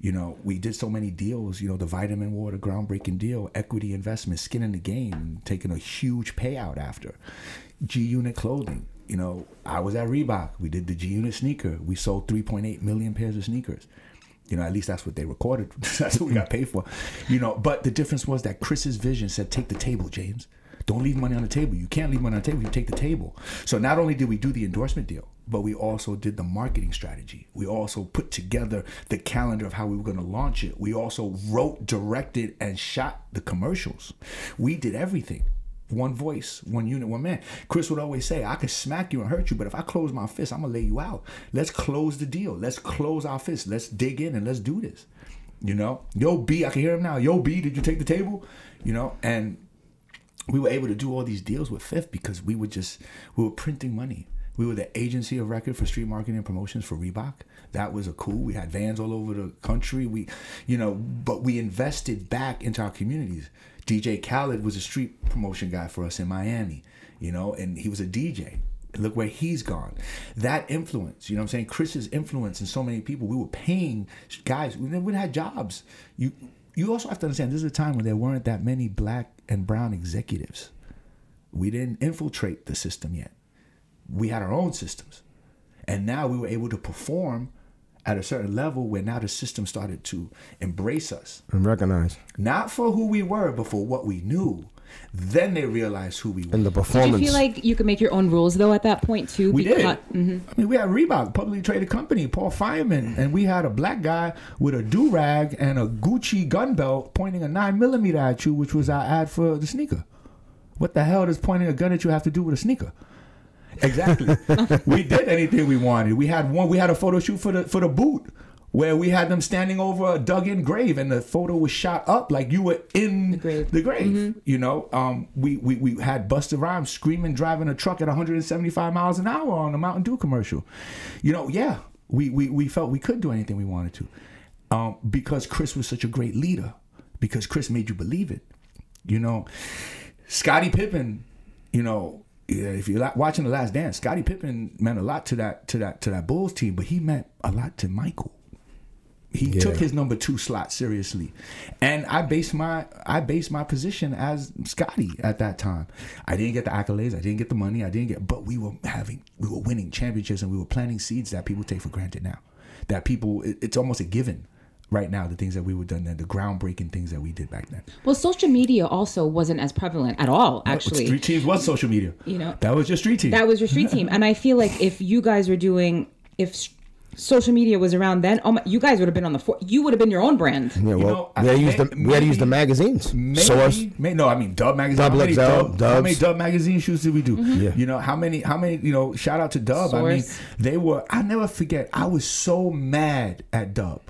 You know, we did so many deals. You know, the vitamin water groundbreaking deal, equity investment, skin in the game, taking a huge payout after. G Unit clothing. You know, I was at Reebok. We did the G Unit sneaker. We sold 3.8 million pairs of sneakers. You know, at least that's what they recorded. that's what we got paid for. You know, but the difference was that Chris's vision said, "Take the table, James." Don't leave money on the table. You can't leave money on the table. You take the table. So not only did we do the endorsement deal, but we also did the marketing strategy. We also put together the calendar of how we were going to launch it. We also wrote, directed, and shot the commercials. We did everything. One voice, one unit, one man. Chris would always say, I could smack you and hurt you, but if I close my fist, I'm to lay you out. Let's close the deal. Let's close our fist. Let's dig in and let's do this. You know, yo, B, I can hear him now. Yo, B, did you take the table? You know, and we were able to do all these deals with Fifth because we were just we were printing money. We were the agency of record for street marketing and promotions for Reebok. That was a cool. We had vans all over the country. We, you know, but we invested back into our communities. DJ Khaled was a street promotion guy for us in Miami, you know, and he was a DJ. Look where he's gone. That influence, you know what I'm saying? Chris's influence in so many people. We were paying guys, we never had jobs. You you also have to understand this is a time when there weren't that many black and brown executives. We didn't infiltrate the system yet. We had our own systems. And now we were able to perform at a certain level where now the system started to embrace us. And recognize. Not for who we were, but for what we knew. Then they realized who we were. And the Did performance. you feel like you could make your own rules though at that point too? We did. Because- Mhm. I mean, we had Reebok, publicly traded company, Paul Fireman, and we had a black guy with a do rag and a Gucci gun belt pointing a nine millimeter at you, which was our ad for the sneaker. What the hell does pointing a gun at you have to do with a sneaker? Exactly. we did anything we wanted. We had one. We had a photo shoot for the for the boot where we had them standing over a dug-in grave, and the photo was shot up like you were in the grave. grave. You know, um, we, we we had Busta Rhymes screaming, driving a truck at 175 miles an hour on a Mountain Dew commercial. You know, yeah, we we, we felt we could do anything we wanted to, um, because Chris was such a great leader. Because Chris made you believe it. You know, Scottie Pippen. You know, yeah, if you're watching the Last Dance, Scottie Pippen meant a lot to that to that to that Bulls team, but he meant a lot to Michael. He Yeah. took his number two slot seriously. And i based my i based my position as scotty at that time. I didn't get the accolades i didn't get the money i didn't get but we were having we were winning championships and we were planting seeds that people take for granted now. That people it- it's almost a given right now the things that we were done then the groundbreaking things that we did back then Well, social media also wasn't as prevalent at all. Actually, street teams was social media You know, that was your street team that was your street team, and I feel like if you guys were doing if social media was around then, oh my, you guys would have been on the for- you would have been your own brand. Yeah, well, know, we had to use the may- we had to use the magazines. Maybe, Source. may, no, I mean Dub magazine. Dub how many XL, Dub, how many Dub magazine shoots did we do? Mm-hmm. Yeah. You know how many? How many? You know, shout out to Dub. I mean, they were. I never forget. I was so mad at Dub.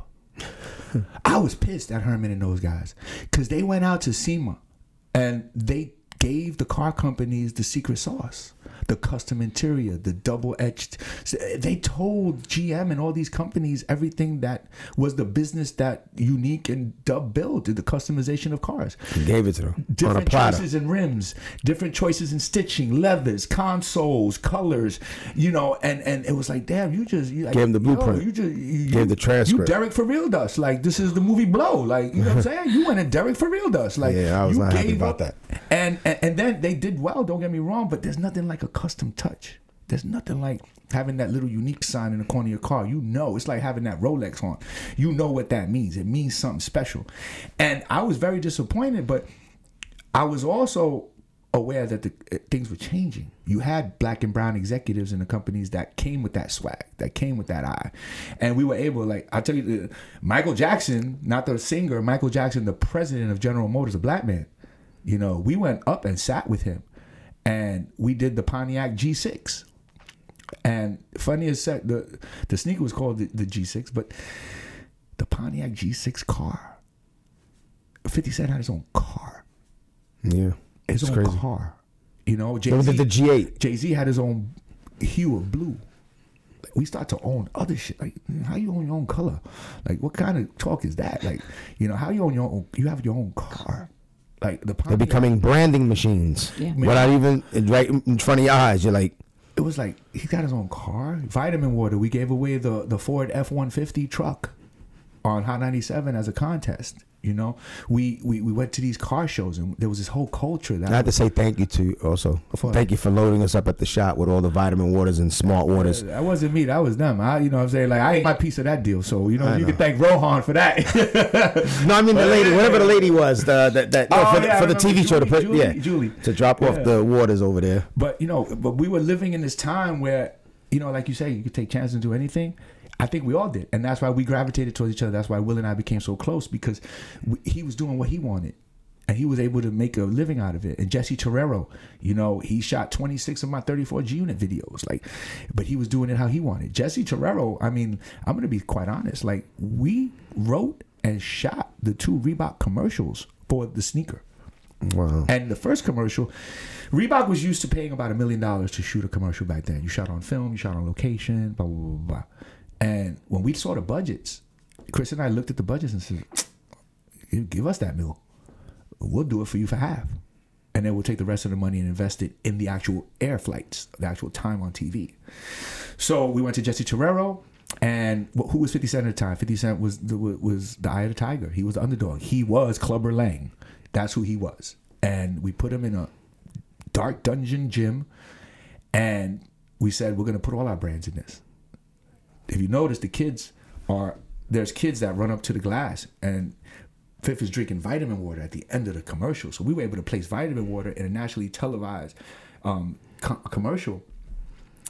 I was pissed at Herman and those guys because they went out to SEMA and they gave the car companies the secret sauce. The custom interior, the double etched. They told GM and all these companies everything that was the business that Unique and Dub built, in the customization of cars He gave it to them on a different platter. choices in rims, different choices in stitching, leathers, consoles, colors, you know, and and it was like, damn, you just you like, Gave him the yo, blueprint. you just you, Gave the transcript. You Derek for real dust, like this is the movie Blow, like you know what I'm saying? You went in Derek for real dust, like Yeah, I was not happy about that. And, and and then they did well. Don't get me wrong, but there's nothing like a custom touch. There's nothing like having that little unique sign in the corner of your car. You know, it's like having that Rolex on. You know what that means. It means something special. And I was very disappointed, but I was also aware that the uh, things were changing. You had black and brown executives in the companies that came with that swag, that came with that eye, and we were able. Like I tell you, uh, Michael Jackson, not the singer, Michael Jackson, the president of General Motors, a black man. You know, we went up and sat with him, and we did the Pontiac G6. And funny as said, the the sneaker was called the, the G6, but the Pontiac G6 car. Fifty Cent had his own car Yeah, his it's own crazy. car. You know, Jay Z. the G8. Jay Z had his own hue of blue. We start to own other shit. Like, how you own your own color? Like, what kind of talk is that? Like, you know, how you own your own? You have your own car. Like the They're Pontiac. becoming branding machines Yeah. without even right in front of your eyes. You're like, it was like he got his own car, vitamin water. We gave away the the Ford F one fifty truck on Hot ninety seven as a contest. You know, we, we we went to these car shows and there was this whole culture that I have to say thank you to you also. For- Thank you for loading us up at the shop with all the vitamin waters and smart waters. That wasn't me. That was them. I, you know, what I'm saying like I ain't my piece of that deal. So you know, I you know. can thank Rohan for that. No, I mean the lady, whatever the lady was, the, that that no, Oh, for, the, yeah, for the TV show to Julie, put, yeah, Julie, Julie. to drop off the waters over there. But you know, but we were living in this time where, you know, like you say, you could take chances and do anything. I think we all did, and that's why we gravitated towards each other. That's why Will and I became so close because we, he was doing what he wanted, and he was able to make a living out of it. And Jessy Terrero, you know, he shot 26 of my 34 G Unit videos, like, but he was doing it how he wanted. Jessy Terrero, I mean, I'm gonna be quite honest, like we wrote and shot the two Reebok commercials for the sneaker. Wow. And the first commercial, Reebok was used to paying about a million dollars to shoot a commercial back then. You shot on film, you shot on location, blah, blah, blah, blah. And when we saw the budgets, Chris and I looked at the budgets and said, "Give- us that mill. We'll do it for you for half. And then we'll take the rest of the money and invest it in the actual air flights, the actual time on TV. So we went to Jessy Terrero, and who was 50 Cent at the time? 50 Cent was the, was the eye of the tiger. He was the underdog. He was Clubber Lang. That's who he was. And we put him in a dark dungeon gym, and we said, we're going to put all our brands in this. If you notice, the kids are, there's kids that run up to the glass, and Fifth is drinking vitamin water at the end of the commercial. So we were able to place vitamin water in a nationally televised um, co- commercial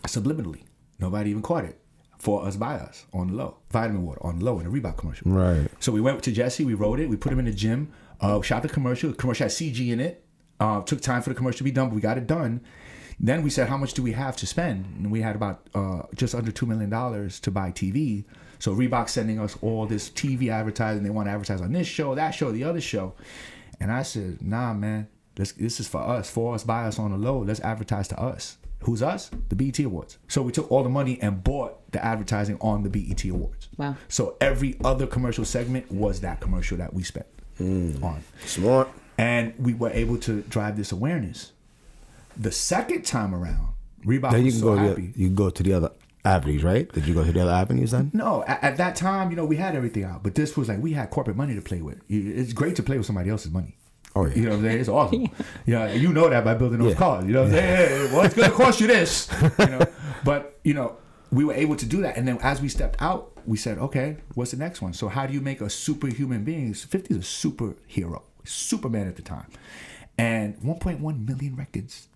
subliminally. Nobody even caught it. For us by us on the low. Vitamin water on the low in a Reebok commercial. Right. So we went to Jessy, we wrote it, we put him in the gym, uh, shot the commercial. The commercial had CG in it. Uh, took time for the commercial to be done, but we got it done. Then we said, how much do we have to spend? And we had about uh, just under $2 million to buy TV. So Reebok sending us all this TV advertising. They want to advertise on this show, that show, the other show. And I said, nah, man, this, this is for us, for us, buy us on the low. Let's advertise to us. Who's us? The BET Awards. So we took all the money and bought the advertising on the BET Awards. Wow. So every other commercial segment was that commercial that we spent on. Smart. And we were able to drive this awareness. The second time around, Reebok Then you was can so go. To happy. the, you go to the other avenues, right? Did you go to the other avenues then? No, at, at that time, you know, we had everything out, but this was like we had corporate money to play with. It's great to play with somebody else's money. Oh, yeah. You know what I'm saying? It's awesome. yeah, you know that by building those Yeah. cars. You know what I'm saying? Hey, well, it's going to cost you this. You know, but you know, we were able to do that, and then as we stepped out, we said, okay, what's the next one? So how do you make a superhuman being? 50 is a superhero, Superman at the time, and 1.1 million records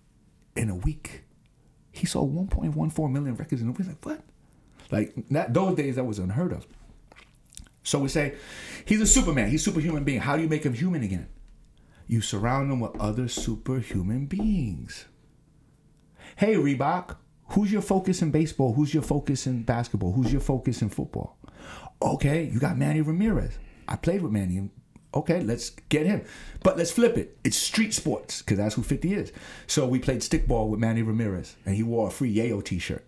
in a week. He sold 1.14 million records in a week. Like what? Like that, those days that was unheard of. So we say, he's a Superman. He's a superhuman being. How do you make him human again? You surround him with other superhuman beings. Hey, Reebok, who's your focus in baseball? Who's your focus in basketball? Who's your focus in football? Okay, you got Manny Ramirez. I played with Manny. Okay, let's get him. But let's flip it. It's street sports because that's who 50 is. So we played stickball with Manny Ramirez, and he wore a free Yayo t-shirt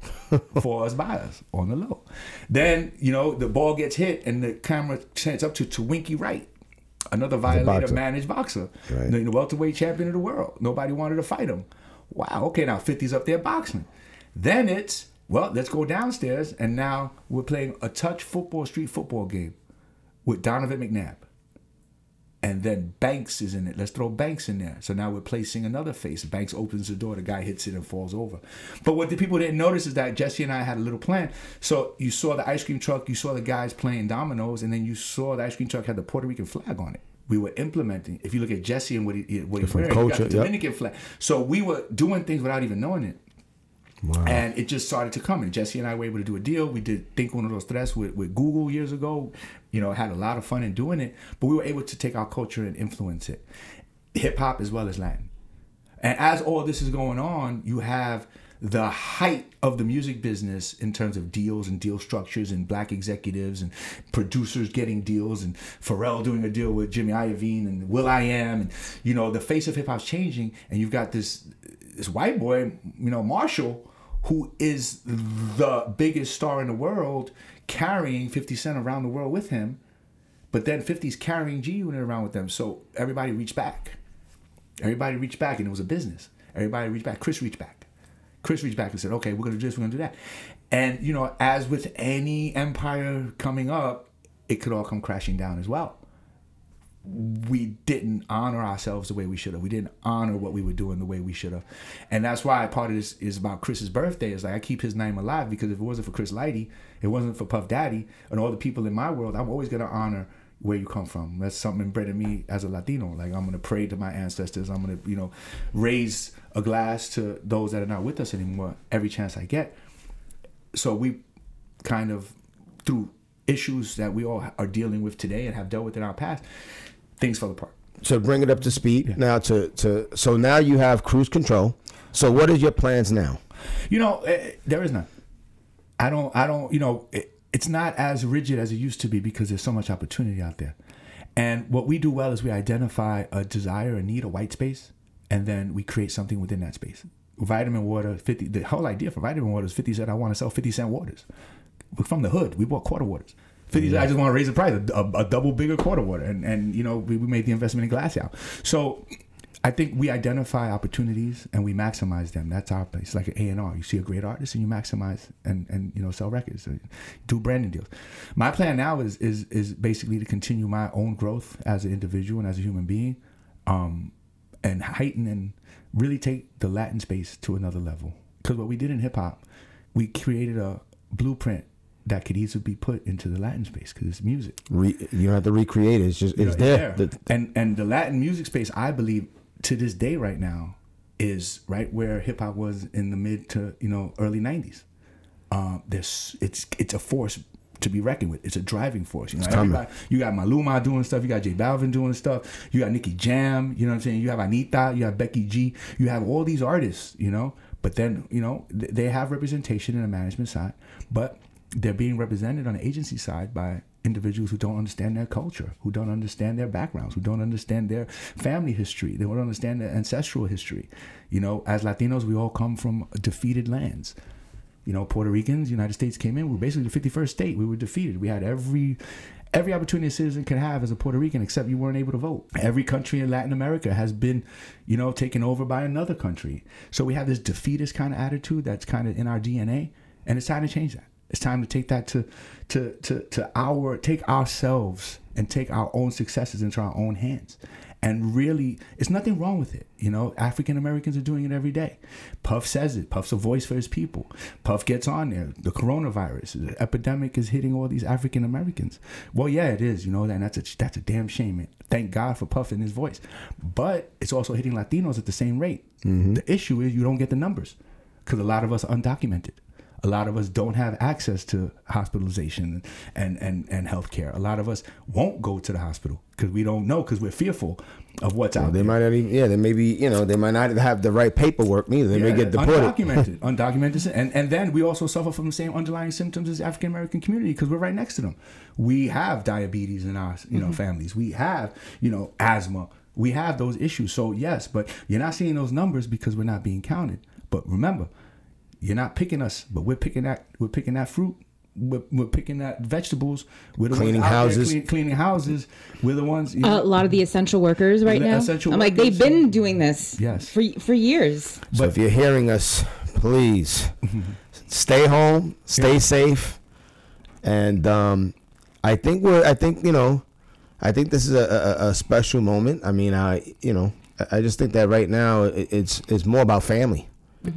for us buyers on the low. Then, you know, the ball gets hit and the camera sends up to Winky Wright, another violator boxer. managed boxer, Right. the welterweight champion of the world. Nobody wanted to fight him. Wow, okay, now 50's up there boxing. Then it's, well, let's go downstairs and now we're playing a touch football, street football game with Donovan McNabb. And then Banks is in it. Let's throw Banks in there. So now we're placing another face. Banks opens the door, the guy hits it and falls over. But what the people didn't notice is that Jessy and I had a little plan. So you saw the ice cream truck, you saw the guys playing dominoes, and then you saw the ice cream truck had the Puerto Rican flag on it. We were implementing. If you look at Jessy and what he what he's Different wearing, he got culture, the yep. Dominican flag. So we were doing things without even knowing it. And it just started to come. And Jessy and I were able to do a deal. We did Think Uno Dos Tres with, with Google years ago. You know, had a lot of fun in doing it. But we were able to take our culture and influence it. Hip hop as well as Latin. And as all this is going on, you have the height of the music business in terms of deals and deal structures and black executives and producers getting deals and Pharrell doing a deal with Jimmy Iovine and Will I Am and you know the face of hip hop's changing and you've got this this white boy, you know, Marshall, who is the biggest star in the world, carrying 50 Cent around the world with him. But then 50's carrying G Unit around with them. So everybody reached back. Everybody reached back and it was a business. Everybody reached back. Chris reached back. Chris reached back and said, "Okay, we're gonna do this, we're gonna do that," and you know, as with any empire coming up, it could all come crashing down as well. We didn't honor ourselves the way we should have. We didn't honor what we were doing the way we should have, and that's why part of this is about Chris's birthday. Is like I keep his name alive because if it wasn't for Chris Lighty, it wasn't for Puff Daddy and all the people in my world, I'm always gonna honor where you come from. That's something inbred in me as a Latino. Like I'm gonna pray to my ancestors. I'm gonna, you know, raise a glass to those that are not with us anymore every chance I get. So we kind of through issues that we all are dealing with today and have dealt with in our past, things fell apart. So bring it up to speed now. To to so now you have Cruz Control. So what is your plans now? You know, eh, there is none. I don't. I don't. You know, it, it's not as rigid as it used to be because there's so much opportunity out there. And what we do well is we identify a desire, a need, a white space, and then we create something within that space. Vitamin water, fifty. The whole idea for vitamin water is fifty cent. I want to sell fifty cent waters. We're from the hood. We bought quarter waters. Fifty. I just want to raise the price, a, a, a double bigger quarter water, and and you know we, we made the investment in Glacéau. So I think we identify opportunities and we maximize them. That's our place. It's like an A and R. You see a great artist and you maximize and, and you know sell records, and do branding deals. My plan now is is is basically to continue my own growth as an individual and as a human being, um, and heighten and really take the Latin space to another level. Because what we did in hip hop, we created a blueprint that could easily be put into the Latin space because it's music. Re, you don't have to recreate it. It's just You it's know, there. there. The- and and the Latin music space, I believe, to this day right now, is right where hip hop was in the mid to you know early '90s. Um, there's it's it's a force to be reckoned with. It's a driving force. You know. You got Maluma doing stuff. You got J Balvin doing stuff. You got Nicky Jam. You know what I'm saying. You have Anitta. You have Becky G. You have all these artists. You know, but then you know they have representation in the management side, but they're being represented on the agency side by individuals who don't understand their culture, who don't understand their backgrounds, who don't understand their family history, they don't understand their ancestral history. You know, as Latinos, we all come from defeated lands. You know, Puerto Ricans, United States came in. We were basically the 51st state. We were defeated. We had every every opportunity a citizen could have as a Puerto Rican, except you weren't able to vote. Every country in Latin America has been, you know, taken over by another country. So we have this defeatist kind of attitude that's kind of in our DNA, and it's time to change that. It's time to take that to to to to our take ourselves and take our own successes into our own hands. And really, it's nothing wrong with it. You know, African Americans are doing it every day. Puff says it. Puff's a voice for his people. Puff gets on there. The coronavirus, the epidemic is hitting all these African Americans. Well, yeah, it is. You know, and that's a that's a damn shame. Thank God for Puff and his voice. But it's also hitting Latinos at the same rate. Mm-hmm. The issue is you don't get the numbers because a lot of us are undocumented. A lot of us don't have access to hospitalization and and and healthcare. A lot of us won't go to the hospital because we don't know because we're fearful of what's out they there. might not even. Yeah, they may be. You know, they might not have the right paperwork neither. They may get deported. Undocumented, undocumented, and and then we also suffer from the same underlying symptoms as African American community because we're right next to them. We have diabetes in our you know Mm-hmm. families. We have you know asthma. We have those issues. So yes, but you're not seeing those numbers because we're not being counted. But remember, you're not picking us, but we're picking that. We're picking that fruit. We're, we're picking that vegetables. We're the Cleaning ones out there houses. clean- cleaning houses. We're the ones. You a lot of the essential workers right The now. essential I'm like, they've been doing this Yes. for for years. So if you're hearing us, please stay home, stay safe, and um, I think we're. I think you know, I think this is a, a, a special moment. I mean, I you know, I- I just think that right now it, it's it's more about family.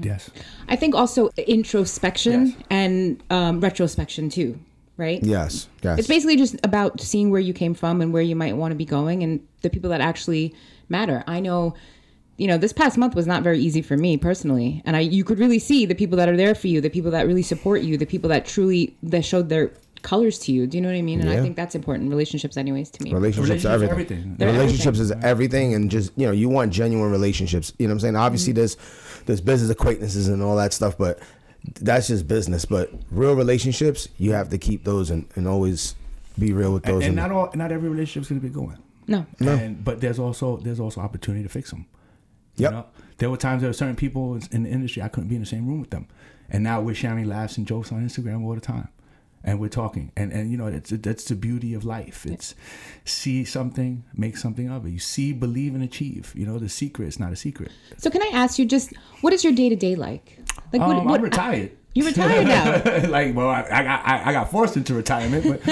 Yes. I think also introspection Yes. and um, retrospection too, right? Yes, yes. It's basically just about seeing where you came from and where you might want to be going and the people that actually matter. I know, you know, this past month was not very easy for me personally, and I you could really see the people that are there for you, the people that really support you, the people that truly that showed their colors to you. Do you know what I mean? And I think that's important. Relationships, anyways, to me. relationships, are Relationships everything. everything. They're relationships is everything, and just you know, you want genuine relationships. You know what I'm saying? Obviously, mm-hmm. there's there's business acquaintances and all that stuff, but that's just business. But real relationships, you have to keep those and, and always be real with those. and and- not all not every relationship is going to be going. No. And but there's also there's also opportunity to fix them. You Yep. know? There were times there were certain people in the industry I couldn't be in the same room with them, and now we're sharing laughs and jokes on Instagram all the time, and we're talking. And and you know that's that's the beauty of life. It's see something, make something of it. You see, believe, and achieve. You know the secret is not a secret. So can I ask you just what is your day to day like? Like Um, I'm retired. You retired now. like, well, I, I got I, I got forced into retirement, but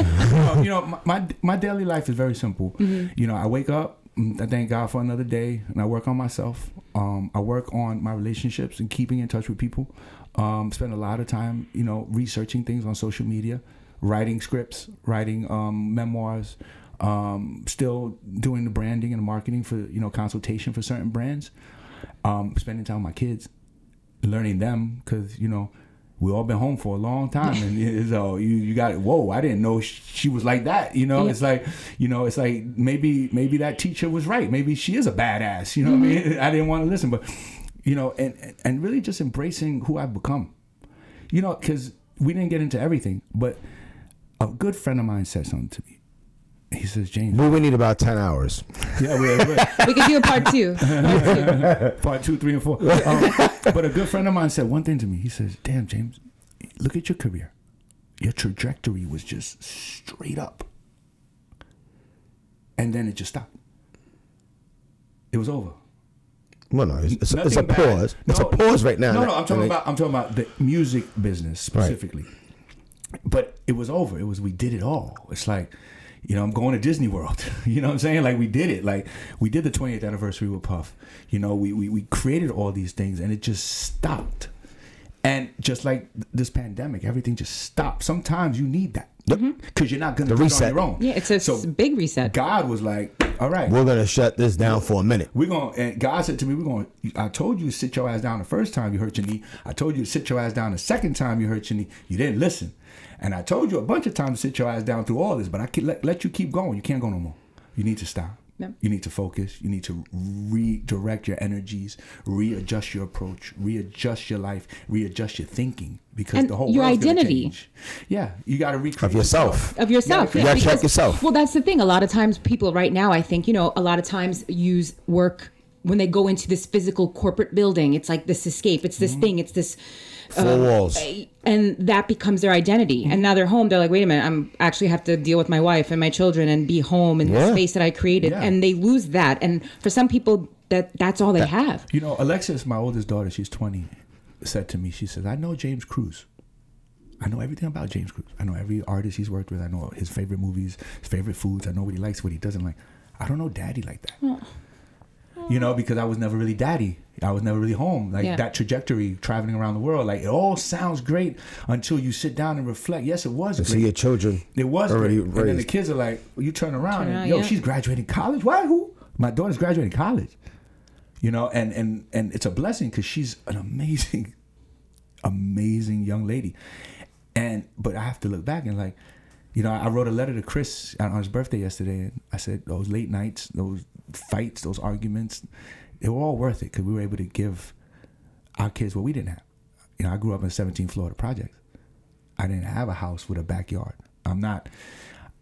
you know, my, my my daily life is very simple. Mm-hmm. You know, I wake up, mm, I thank God for another day, and I work on myself. Um, I work on my relationships and keeping in touch with people. Um, spend a lot of time, you know, researching things on social media, writing scripts, writing um, memoirs. Um, still doing the branding and marketing for you know consultation for certain brands. Um, spending time with my kids, learning them because you know we all been home for a long time and so you you got whoa i didn't know she was like that you know Yeah. it's like you know it's like maybe maybe that teacher was right maybe she is a badass you know what i mean i didn't want to listen but you know and and really just embracing who i've become you know because we didn't get into everything but a good friend of mine said something to me he says james We would need about ten hours. yeah we're, we're, we could do a part two. Part two. part two, three, and four. Um, but a good friend of mine said one thing to me. He says, "Damn, James, look at your career. Your trajectory was just straight up, and then it just stopped. It was over. Well, no, it's, it's, it's a bad. pause. It's a pause right now. No, no, I'm talking about I'm talking about the music business specifically. But it was over. It was we did it all. It's like, you know, I'm going to Disney World. you know what I'm saying? Like we did it. Like we did the 20th anniversary with Puff. You know, we we, we created all these things and it just stopped. And just like this pandemic, everything just stopped. Sometimes you need that Mm-hmm. because you're not going to The do it reset. on your own. Yeah, it's a so big reset. God was like, all right, We're gonna shut this down for a minute. we're going to and God said to me, We're going to I told you to sit your ass down the first time you hurt your knee. I told you to sit your ass down the second time you hurt your knee. You didn't listen. And I told you a bunch of times to sit your ass down through all this, but I can let, let you keep going. You can't go no more. You need to stop. Yep. You need to focus. You need to redirect your energies, readjust your approach, readjust your life, readjust your thinking because And the whole your world's gonna identity. change. Yeah, you got to recreate Of yourself. of yourself. You gotta check yourself. Well, that's the thing. A lot of times, people right now, I think, you know, a lot of times use work when they go into this physical corporate building. It's like this escape. It's Mm-hmm. this thing. It's this. Four walls. And that becomes their identity. Mm-hmm. And now they're home. They're like, wait a minute, I'm actually have to deal with my wife and my children and be home in Yeah. the space that I created. Yeah. And they lose that. And for some people, that that's all they have. You know, Alexis, my oldest daughter, she's 20, said to me, she says, I know James Cruz. I know everything about James Cruz. I know every artist he's worked with. I know his favorite movies, his favorite foods. I know what he likes, what he doesn't like. I don't know daddy like that. You know, because I was never really daddy. I was never really home. Like Yeah. that trajectory, traveling around the world, like it all sounds great until you sit down and reflect. Yes, it was To great. see your children It was already great. And then the kids are like, you turn around Turn and around, yo, yeah. she's graduating college. Why? Who? My daughter's graduating college. You know, and and and it's a blessing because she's an amazing, amazing young lady. And but I have to look back and like, you know, I wrote a letter to Chris on his birthday yesterday, and I said those late nights, those fights, those arguments, they were all worth it because we were able to give our kids what we didn't have. You know, I grew up in 17th Florida projects. I didn't have a house with a backyard. I'm not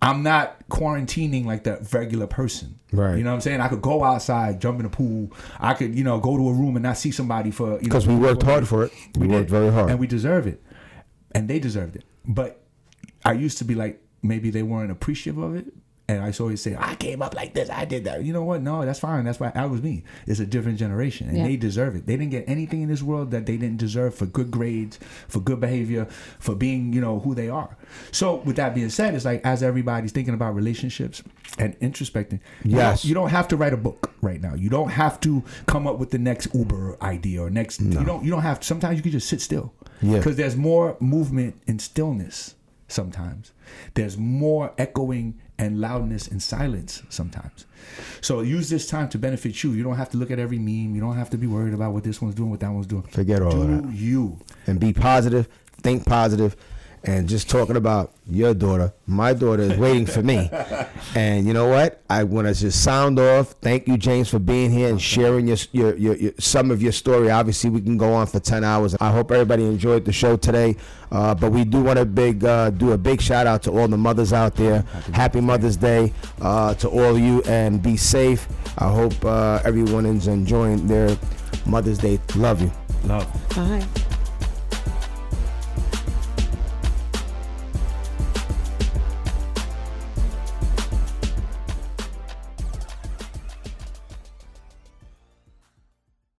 I'm not quarantining like the regular person. Right. You know what I'm saying? I could go outside, jump in the pool. I could, you know, go to a room and not see somebody for you know because we worked hard for it. We, worked did. very hard. And we deserve it. And they deserved it. But I used to be like, maybe they weren't appreciative of it. And I always say, I came up like this. I did that. You know what? No, that's fine. That's why that was me. It's a different generation. And Yeah. they deserve it. They didn't get anything in this world that they didn't deserve for good grades, for good behavior, for being, you know, who they are. So with that being said, it's like as everybody's thinking about relationships and introspecting, Yes. don't- you don't have to write a book right now. You don't have to come up with the next Uber idea or next. No. You don't. You don't have. To, sometimes you can just sit still. Yeah. Because there's more movement in stillness. Sometimes there's more echoing and loudness and silence. Sometimes. So use this time to benefit you. You don't have to look at every meme. You don't have to be worried about what this one's doing, what that one's doing. Forget all Do of that. you? and be positive, think positive, and just talking about your daughter. My daughter is waiting for me, and you know what? I want to just sound off. Thank you, James, for being here and sharing your, your your your some of your story. Obviously, we can go on for ten hours. I hope everybody enjoyed the show today. Uh, but we do want to big uh, do a big shout out to all the mothers out there. Happy Mother's Day uh, to all of you, and be safe. I hope uh, everyone is enjoying their Mother's Day. Love you. Love. Bye.